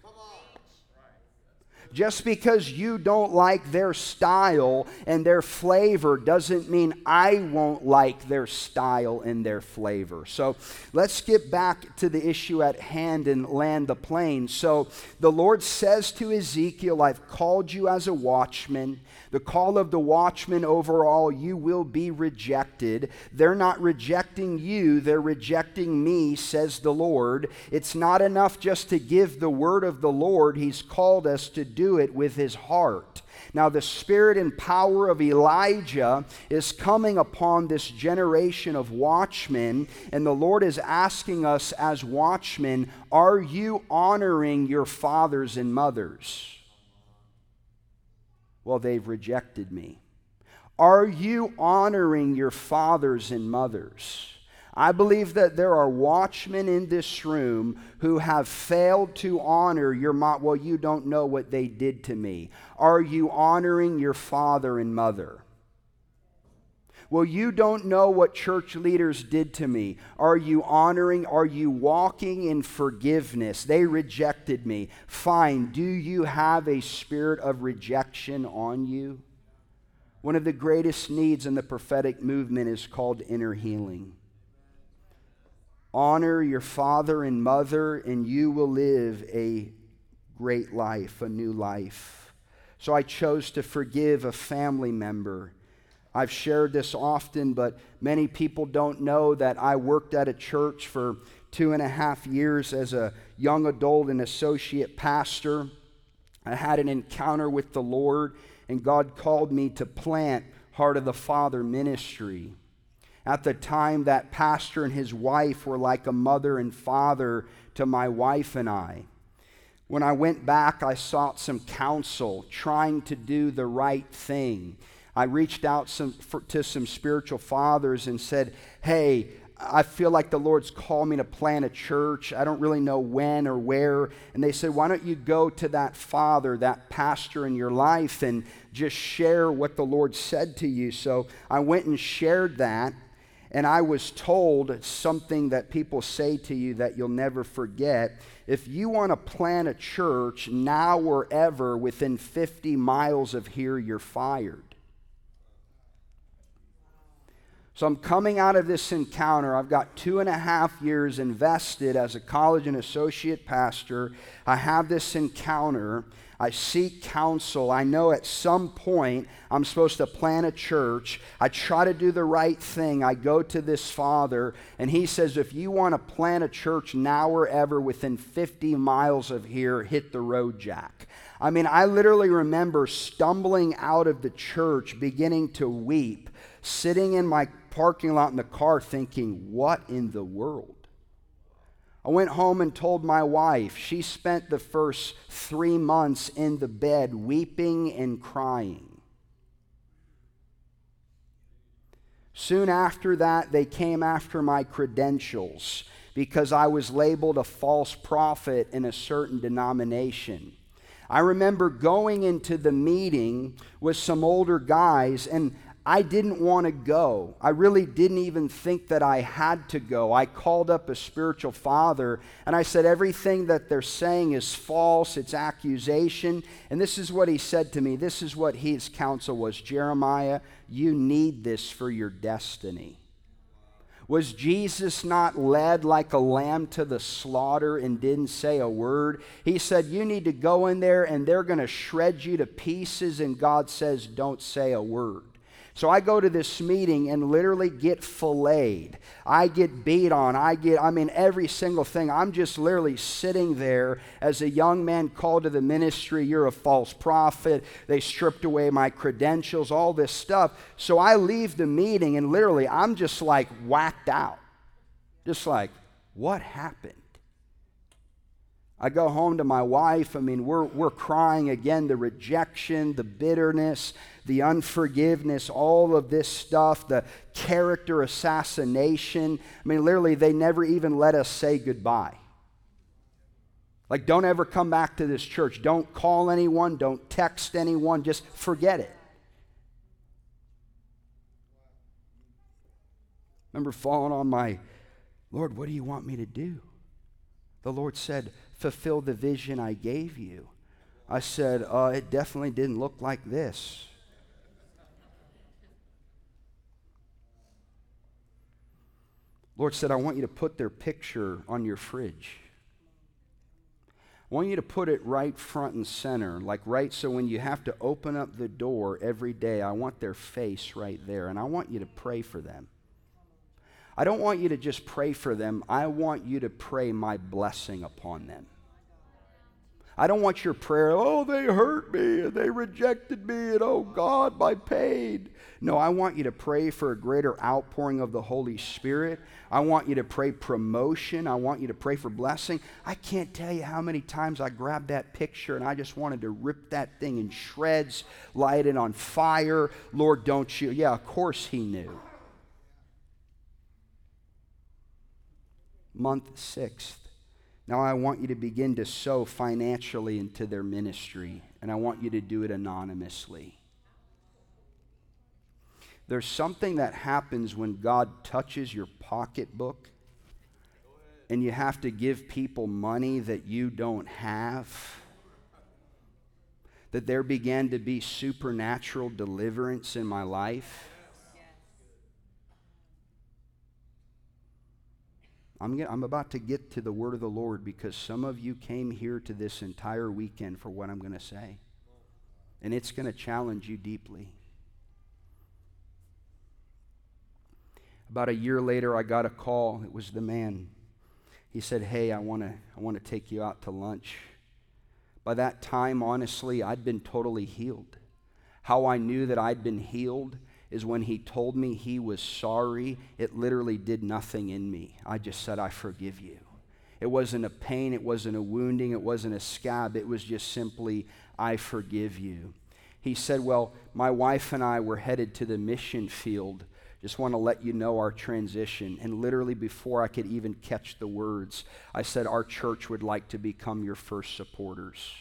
Just because you don't like their style and their flavor doesn't mean I won't like their style and their flavor. So let's get back to the issue at hand and land the plane. So the Lord says to Ezekiel, I've called you as a watchman. The call of the watchman overall, you will be rejected. They're not rejecting you, they're rejecting me, says the Lord. It's not enough just to give the word of the Lord, He's called us to do it with His heart. Now, the spirit and power of Elijah is coming upon this generation of watchmen, and the Lord is asking us as watchmen are you honoring your fathers and mothers? Well, they've rejected me. Are you honoring your fathers and mothers? I believe that there are watchmen in this room who have failed to honor your mom. Well, you don't know what they did to me. Are you honoring your father and mother? Well, you don't know what church leaders did to me. Are you honoring? Are you walking in forgiveness? They rejected me. Fine. Do you have a spirit of rejection on you? One of the greatest needs in the prophetic movement is called inner healing. Honor your father and mother, and you will live a great life, a new life. So I chose to forgive a family member. I've shared this often, but many people don't know that I worked at a church for two and a half years as a young adult and associate pastor. I had an encounter with the Lord and God called me to plant Heart of the Father ministry. At the time, that pastor and his wife were like a mother and father to my wife and I. When I went back, I sought some counsel, trying to do the right thing. I reached out some, for, to some spiritual fathers and said, Hey, I feel like the Lord's called me to plant a church. I don't really know when or where. And they said, Why don't you go to that father, that pastor in your life, and just share what the Lord said to you? So I went and shared that. And I was told something that people say to you that you'll never forget. If you want to plant a church now or ever within 50 miles of here, you're fired. So I'm coming out of this encounter. I've got two and a half years invested as a college and associate pastor. I have this encounter. I seek counsel. I know at some point I'm supposed to plant a church. I try to do the right thing. I go to this father, and he says, If you want to plant a church now or ever within 50 miles of here, hit the road, Jack. I mean, I literally remember stumbling out of the church, beginning to weep, sitting in my parking lot in the car thinking, what in the world? I went home and told my wife. She spent the first three months in the bed weeping and crying. Soon after that, they came after my credentials because I was labeled a false prophet in a certain denomination. I remember going into the meeting with some older guys, and I didn't want to go. I really didn't even think that I had to go. I called up a spiritual father and I said, Everything that they're saying is false, it's accusation. And this is what he said to me. This is what his counsel was Jeremiah, you need this for your destiny. Was Jesus not led like a lamb to the slaughter and didn't say a word? He said, You need to go in there and they're going to shred you to pieces. And God says, Don't say a word. So I go to this meeting and literally get filleted. I get beat on. I get, I mean, every single thing. I'm just literally sitting there as a young man called to the ministry. You're a false prophet. They stripped away my credentials, all this stuff. So I leave the meeting and literally I'm just like whacked out. Just like, what happened? I go home to my wife. I mean, we're, we're crying again the rejection, the bitterness, the unforgiveness, all of this stuff, the character assassination. I mean, literally, they never even let us say goodbye. Like, don't ever come back to this church. Don't call anyone. Don't text anyone. Just forget it. remember falling on my, Lord, what do you want me to do? The Lord said, fulfill the vision I gave you? I said, uh, It definitely didn't look like this. Lord said, I want you to put their picture on your fridge. I want you to put it right front and center, like right so when you have to open up the door every day, I want their face right there, and I want you to pray for them. I don't want you to just pray for them, I want you to pray my blessing upon them. I don't want your prayer, oh, they hurt me and they rejected me and oh God, my pain. No, I want you to pray for a greater outpouring of the Holy Spirit. I want you to pray promotion. I want you to pray for blessing. I can't tell you how many times I grabbed that picture and I just wanted to rip that thing in shreds, light it on fire. Lord, don't you? Yeah, of course He knew. Month sixth. Now I want you to begin to sow financially into their ministry, and I want you to do it anonymously. There's something that happens when God touches your pocketbook and you have to give people money that you don't have. That there began to be supernatural deliverance in my life. I'm, get, I'm about to get to the word of the Lord because some of you came here to this entire weekend for what I'm going to say. And it's going to challenge you deeply. About a year later, I got a call. It was the man. He said, Hey, I want to I wanna take you out to lunch. By that time, honestly, I'd been totally healed. How I knew that I'd been healed is when he told me he was sorry, it literally did nothing in me. I just said, I forgive you. It wasn't a pain, it wasn't a wounding, it wasn't a scab, it was just simply, I forgive you. He said, Well, my wife and I were headed to the mission field just want to let you know our transition. And literally, before I could even catch the words, I said, Our church would like to become your first supporters.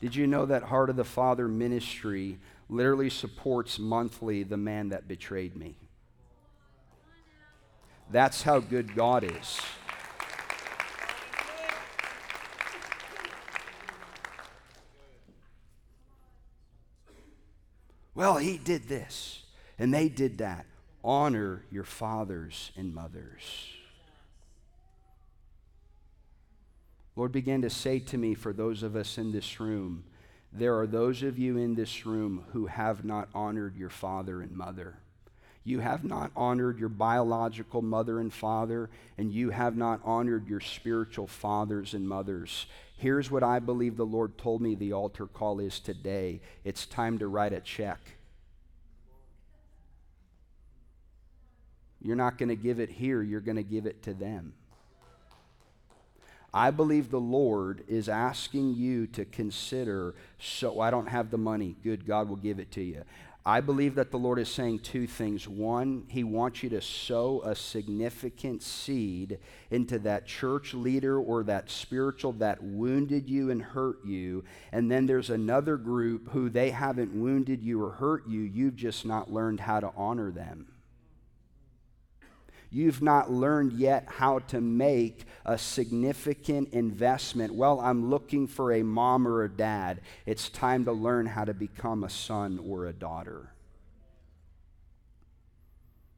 Did you know that Heart of the Father ministry literally supports monthly the man that betrayed me? That's how good God is. Well, he did this and they did that. Honor your fathers and mothers. Lord began to say to me, for those of us in this room, there are those of you in this room who have not honored your father and mother. You have not honored your biological mother and father, and you have not honored your spiritual fathers and mothers. Here's what I believe the Lord told me the altar call is today it's time to write a check. You're not going to give it here, you're going to give it to them. I believe the Lord is asking you to consider so I don't have the money. Good, God will give it to you. I believe that the Lord is saying two things. One, He wants you to sow a significant seed into that church leader or that spiritual that wounded you and hurt you. And then there's another group who they haven't wounded you or hurt you, you've just not learned how to honor them. You've not learned yet how to make a significant investment. Well, I'm looking for a mom or a dad. It's time to learn how to become a son or a daughter.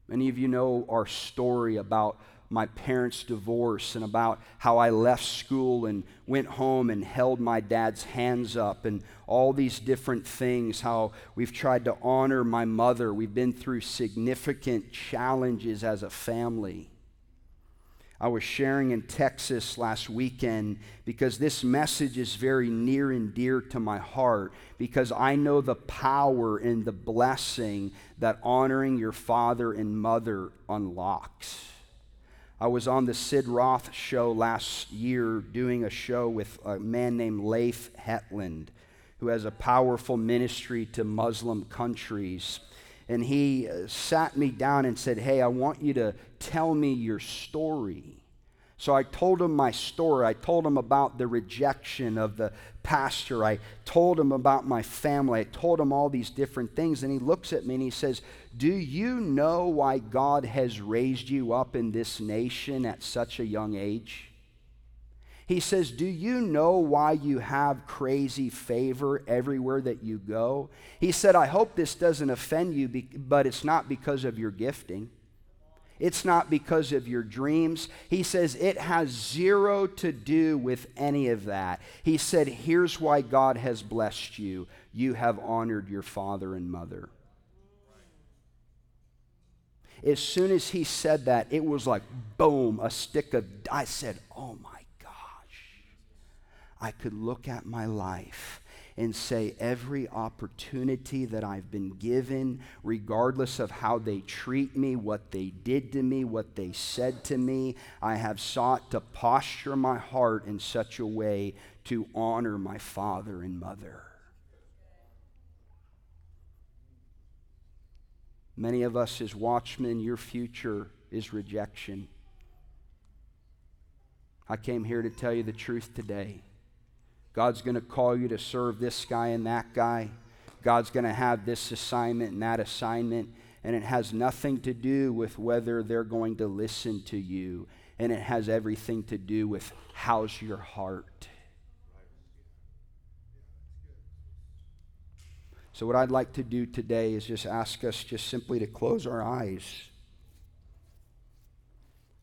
Many of you know our story about my parents' divorce and about how I left school and went home and held my dad's hands up and all these different things, how we've tried to honor my mother. We've been through significant challenges as a family. I was sharing in Texas last weekend because this message is very near and dear to my heart because I know the power and the blessing that honoring your father and mother unlocks. I was on the Sid Roth show last year doing a show with a man named Leif Hetland, who has a powerful ministry to Muslim countries. And he uh, sat me down and said, Hey, I want you to tell me your story. So I told him my story. I told him about the rejection of the pastor. I told him about my family. I told him all these different things. And he looks at me and he says, Do you know why God has raised you up in this nation at such a young age? He says, Do you know why you have crazy favor everywhere that you go? He said, I hope this doesn't offend you, but it's not because of your gifting. It's not because of your dreams. He says it has zero to do with any of that. He said, Here's why God has blessed you you have honored your father and mother. As soon as he said that, it was like boom, a stick of. I said, Oh my gosh. I could look at my life and say every opportunity that I've been given, regardless of how they treat me, what they did to me, what they said to me, I have sought to posture my heart in such a way to honor my father and mother. Many of us, as watchmen, your future is rejection. I came here to tell you the truth today. God's going to call you to serve this guy and that guy. God's going to have this assignment and that assignment. And it has nothing to do with whether they're going to listen to you. And it has everything to do with how's your heart. So, what I'd like to do today is just ask us just simply to close our eyes.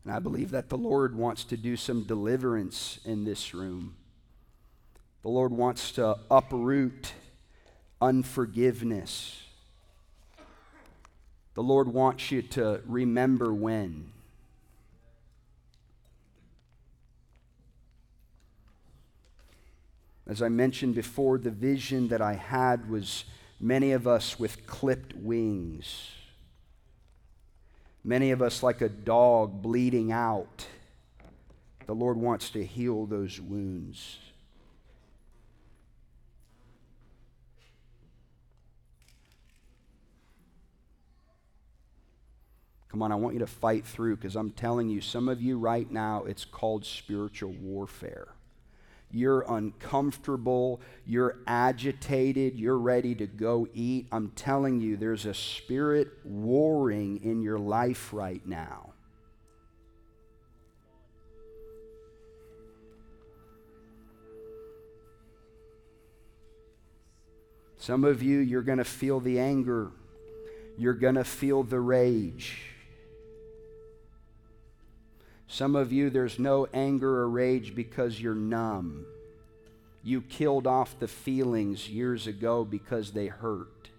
And I believe that the Lord wants to do some deliverance in this room. The Lord wants to uproot unforgiveness. The Lord wants you to remember when. As I mentioned before, the vision that I had was many of us with clipped wings, many of us like a dog bleeding out. The Lord wants to heal those wounds. Come on, I want you to fight through because I'm telling you, some of you right now, it's called spiritual warfare. You're uncomfortable, you're agitated, you're ready to go eat. I'm telling you, there's a spirit warring in your life right now. Some of you, you're going to feel the anger. You're going to feel the rage. Some of you, there's no anger or rage because you're numb. You killed off the feelings years ago because they hurt.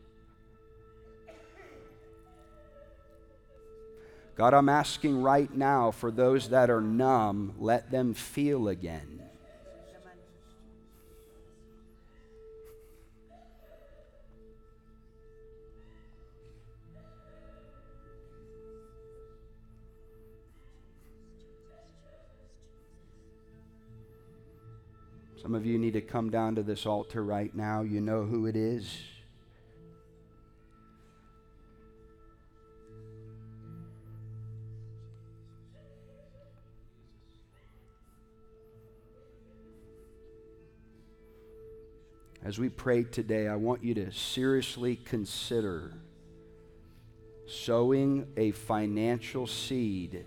God, I'm asking right now for those that are numb, let them feel again. Some of you need to come down to this altar right now. You know who it is. As we pray today, I want you to seriously consider sowing a financial seed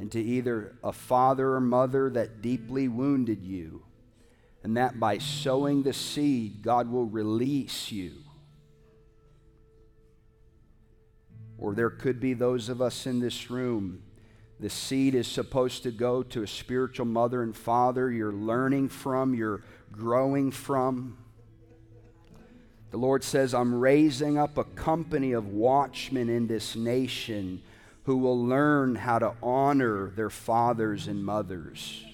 and to either a father or mother that deeply wounded you, and that by sowing the seed, God will release you. Or there could be those of us in this room. The seed is supposed to go to a spiritual mother and father you're learning from, you're growing from. The Lord says, I'm raising up a company of watchmen in this nation who will learn how to honor their fathers and mothers.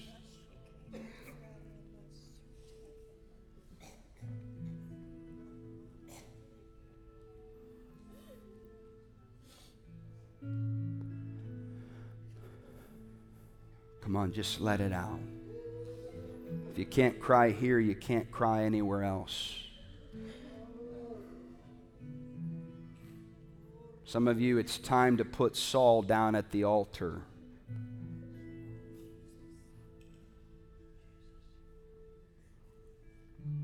Come on, just let it out. If you can't cry here, you can't cry anywhere else. Some of you, it's time to put Saul down at the altar.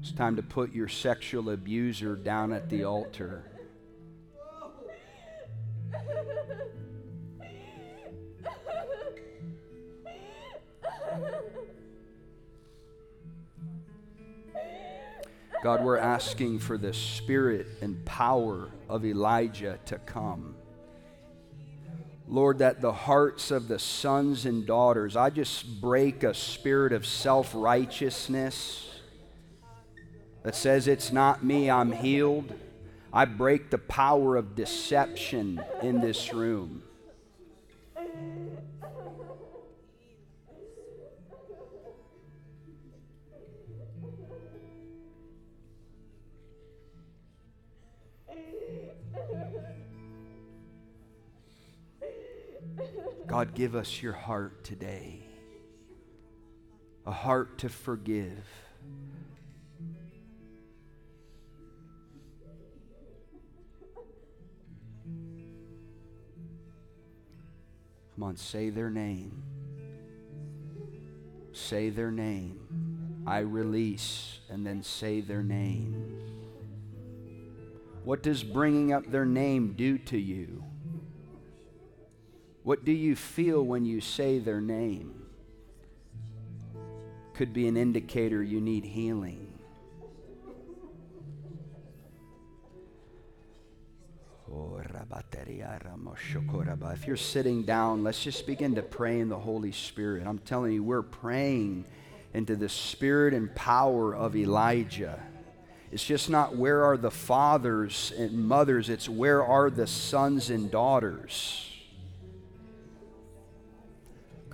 It's time to put your sexual abuser down at the altar. God, we're asking for the spirit and power of Elijah to come. Lord, that the hearts of the sons and daughters, I just break a spirit of self righteousness that says, It's not me, I'm healed. I break the power of deception in this room. Give us your heart today a heart to forgive. Come on, say their name. Say their name. I release, and then say their name. What does bringing up their name do to you? What do you feel when you say their name? Could be an indicator you need healing. Oh, if you're sitting down, let's just begin to pray in the Holy Spirit. I'm telling you, we're praying into the spirit and power of Elijah. It's just not where are the fathers and mothers, it's where are the sons and daughters.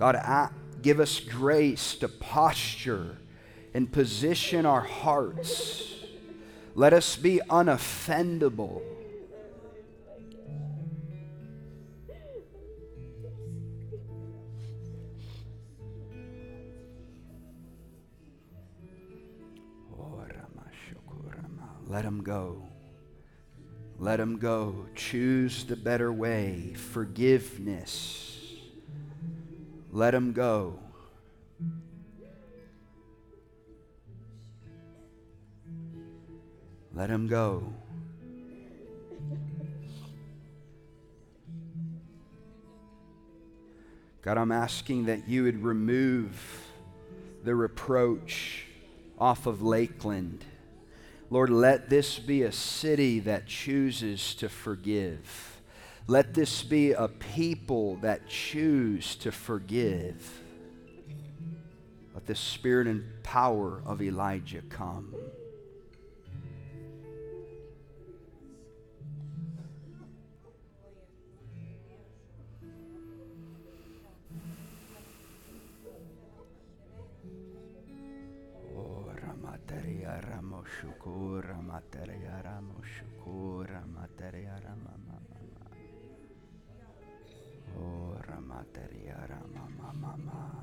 God, give us grace to posture and position our hearts. Let us be unoffendable. Let him go. Let him go. Choose the better way. Forgiveness. Let him go. Let him go. God, I'm asking that you would remove the reproach off of Lakeland. Lord, let this be a city that chooses to forgive. Let this be a people that choose to forgive. Let the spirit and power of Elijah come. Oh, shukura materia shukura materia rama materia rama mama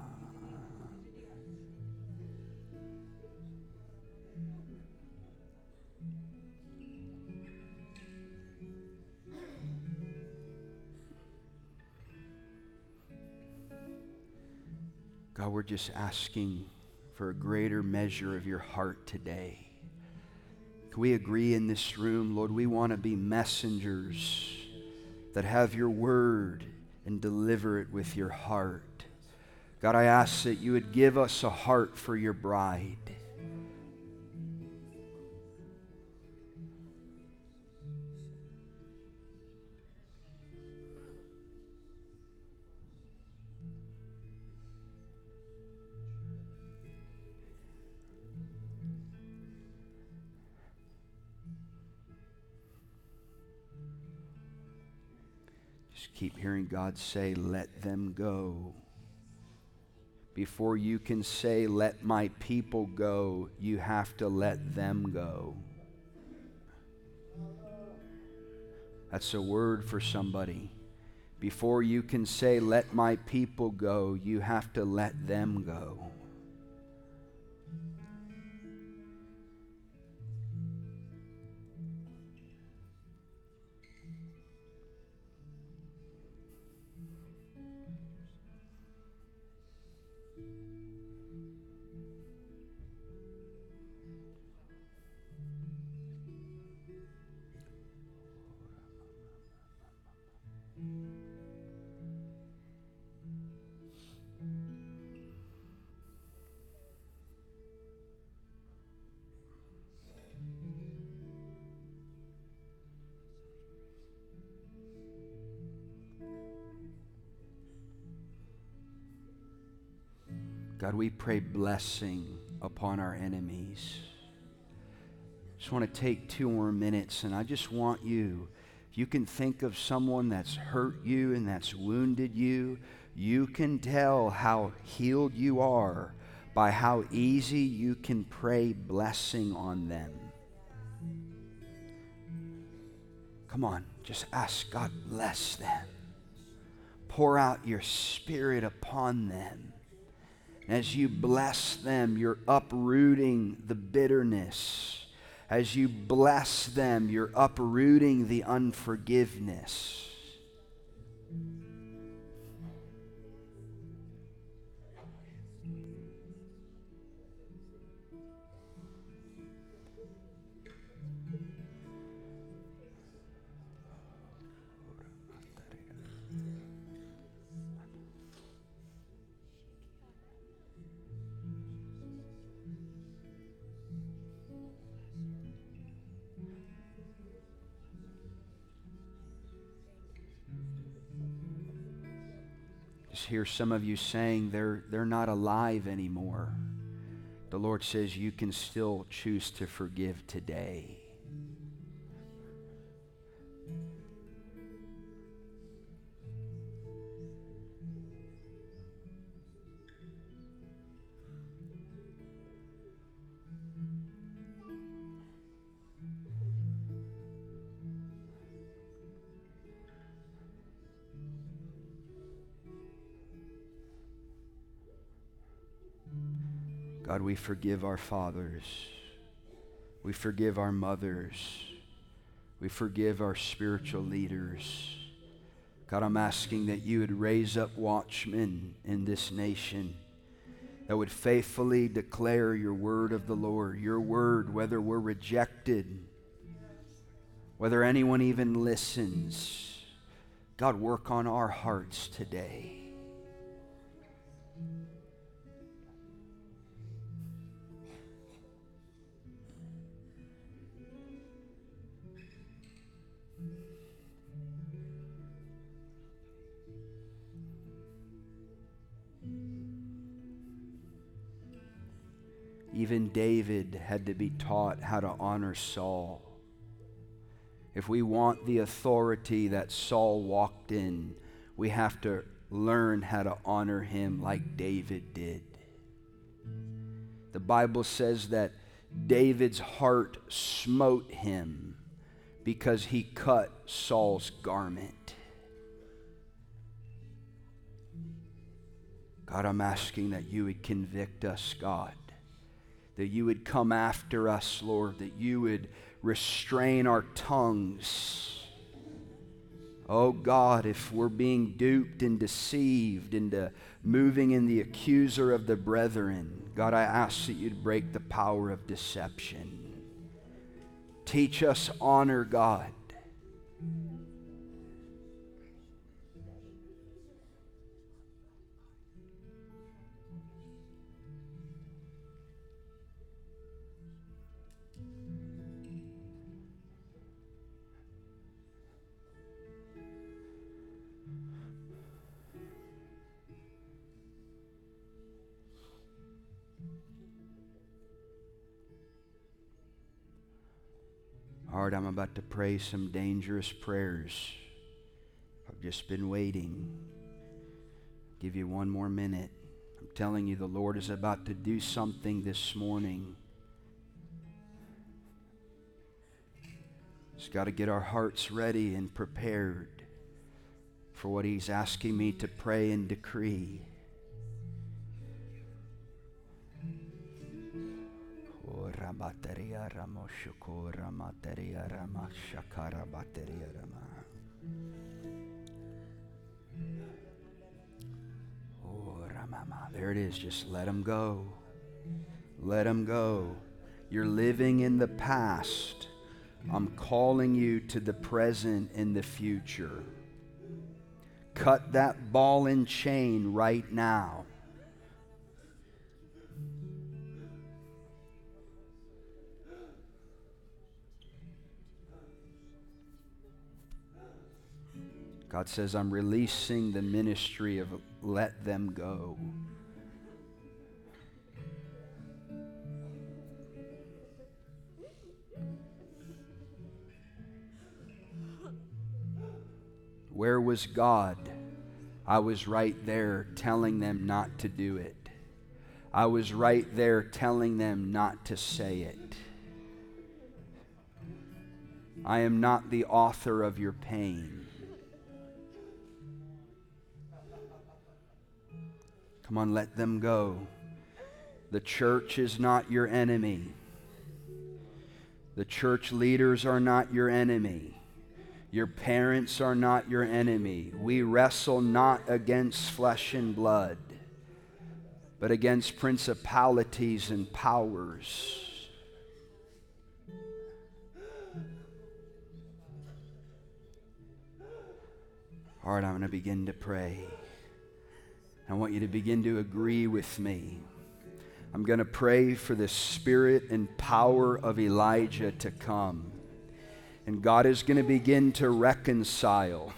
God, we're just asking for a greater measure of your heart today. Can we agree in this room, Lord? We want to be messengers that have your word and deliver it with your heart. God, I ask that you would give us a heart for your bride. Hearing God say, Let them go. Before you can say, Let my people go, you have to let them go. That's a word for somebody. Before you can say, Let my people go, you have to let them go. God, we pray blessing upon our enemies. Just want to take two more minutes, and I just want you, if you can think of someone that's hurt you and that's wounded you, you can tell how healed you are by how easy you can pray blessing on them. Come on, just ask God, bless them pour out your spirit upon them. As you bless them, you're uprooting the bitterness. As you bless them, you're uprooting the unforgiveness. Hear some of you saying they're, they're not alive anymore. The Lord says you can still choose to forgive today. We forgive our fathers. We forgive our mothers. We forgive our spiritual leaders. God, I'm asking that you would raise up watchmen in this nation that would faithfully declare your word of the Lord, your word, whether we're rejected, whether anyone even listens. God, work on our hearts today. Even David had to be taught how to honor Saul. If we want the authority that Saul walked in, we have to learn how to honor him like David did. The Bible says that David's heart smote him because he cut Saul's garment. God, I'm asking that you would convict us, God that you would come after us, Lord, that you would restrain our tongues. Oh God, if we're being duped and deceived into moving in the accuser of the brethren, God, I ask that you'd break the power of deception. Teach us honor, God. Heart, I'm about to pray some dangerous prayers. I've just been waiting. Give you one more minute. I'm telling you, the Lord is about to do something this morning. Just got to get our hearts ready and prepared for what He's asking me to pray and decree. Bateria ramoshukura materia ramashakara bateria rama. Oh, Ramama. There it is. Just let him go. Let him go. You're living in the past. I'm calling you to the present and the future. Cut that ball and chain right now. God says, I'm releasing the ministry of let them go. Where was God? I was right there telling them not to do it. I was right there telling them not to say it. I am not the author of your pain. Come on, let them go. The church is not your enemy. The church leaders are not your enemy. Your parents are not your enemy. We wrestle not against flesh and blood, but against principalities and powers. All right, I'm going to begin to pray. I want you to begin to agree with me. I'm going to pray for the spirit and power of Elijah to come. And God is going to begin to reconcile.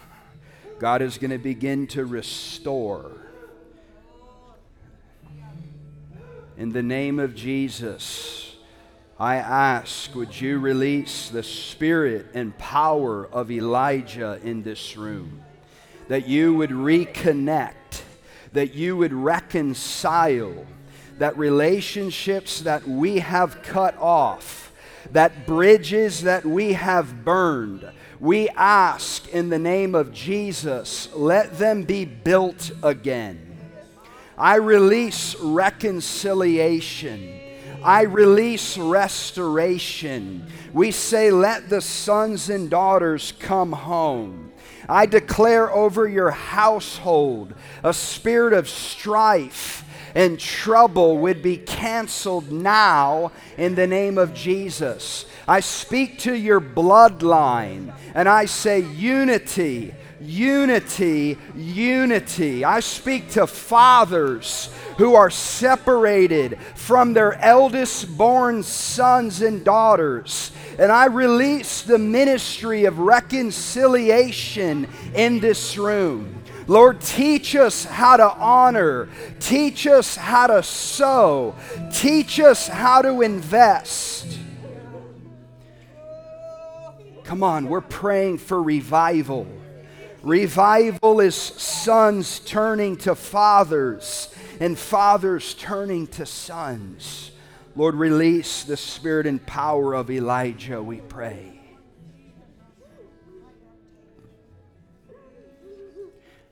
God is going to begin to restore. In the name of Jesus, I ask, would you release the spirit and power of Elijah in this room? That you would reconnect, that you would reconcile, that relationships that we have cut off, that bridges that we have burned, we ask in the name of Jesus, let them be built again. I release reconciliation. I release restoration. We say, let the sons and daughters come home. I declare over your household a spirit of strife and trouble would be canceled now in the name of Jesus. I speak to your bloodline and I say unity, unity, unity. I speak to fathers who are separated from their eldest born sons and daughters. And I release the ministry of reconciliation in this room. Lord, teach us how to honor. Teach us how to sow. Teach us how to invest. Come on, we're praying for revival. Revival is sons turning to fathers and fathers turning to sons. Lord, release the spirit and power of Elijah, we pray.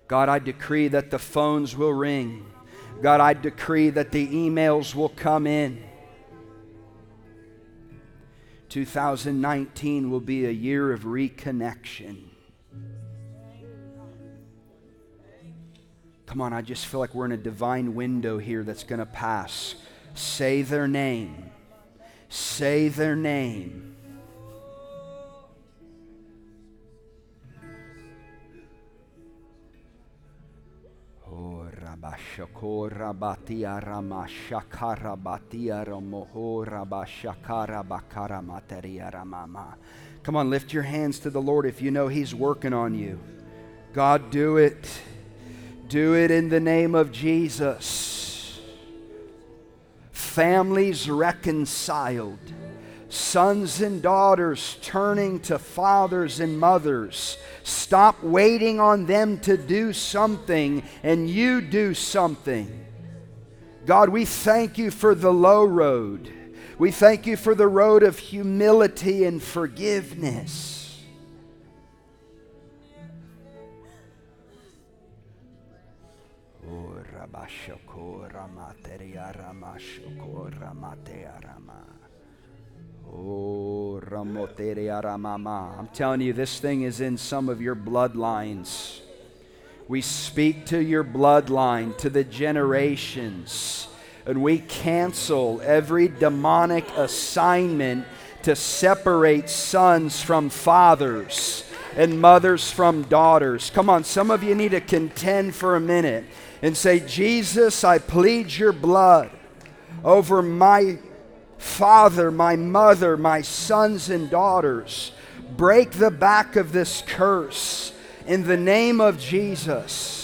God, I decree that the phones will ring. God, I decree that the emails will come in. 2019 will be a year of reconnection. Come on, I just feel like we're in a divine window here that's going to pass. Say their name. Say their name. Bashakara bakara materia. Come on, lift your hands to the Lord if you know He's working on you. God, do it. Do it in the name of Jesus. Families reconciled sons and daughters turning to fathers and mothers. Stop waiting on them to do something and you do something. God, we thank you for the low road. We thank you for the road of humility and forgiveness. Oh, Ramotere Aramama. I'm telling you, this thing is in some of your bloodlines. We speak to your bloodline, to the generations, and we cancel every demonic assignment to separate sons from fathers and mothers from daughters. Come on, some of you need to contend for a minute and say, Jesus, I plead your blood over my father, my mother, my sons and daughters. Break the back of this curse in the name of Jesus.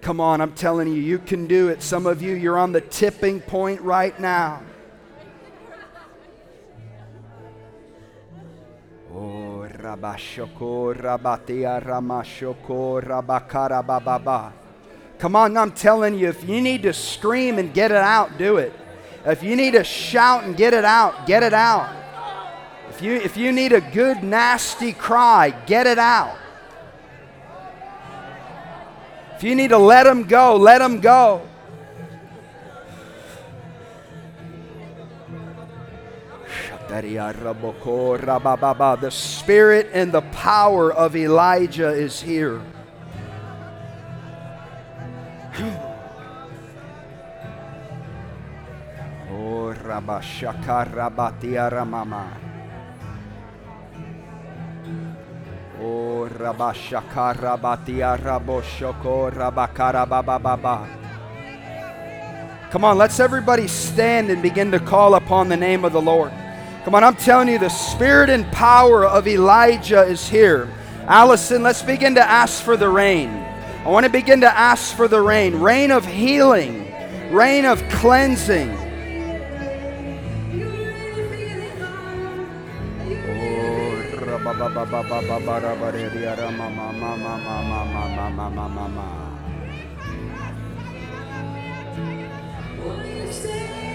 Come on, I'm telling you, you can do it. Some of you, you're on the tipping point right now. Oh, Bababa. Come on, I'm telling you, if you need to scream and get it out, do it. If you need to shout and get it out, get it out. If you, if you need a good, nasty cry, get it out. If you need to let them go, let them go. The spirit and the power of Elijah is here. Oh, Oh, Rabakarabababa. Come on, let's everybody stand and begin to call upon the name of the Lord. Come on, I'm telling you, the spirit and power of Elijah is here. Allison, let's begin to ask for the rain. I want to begin to ask for the rain rain of healing, rain of cleansing. Oh,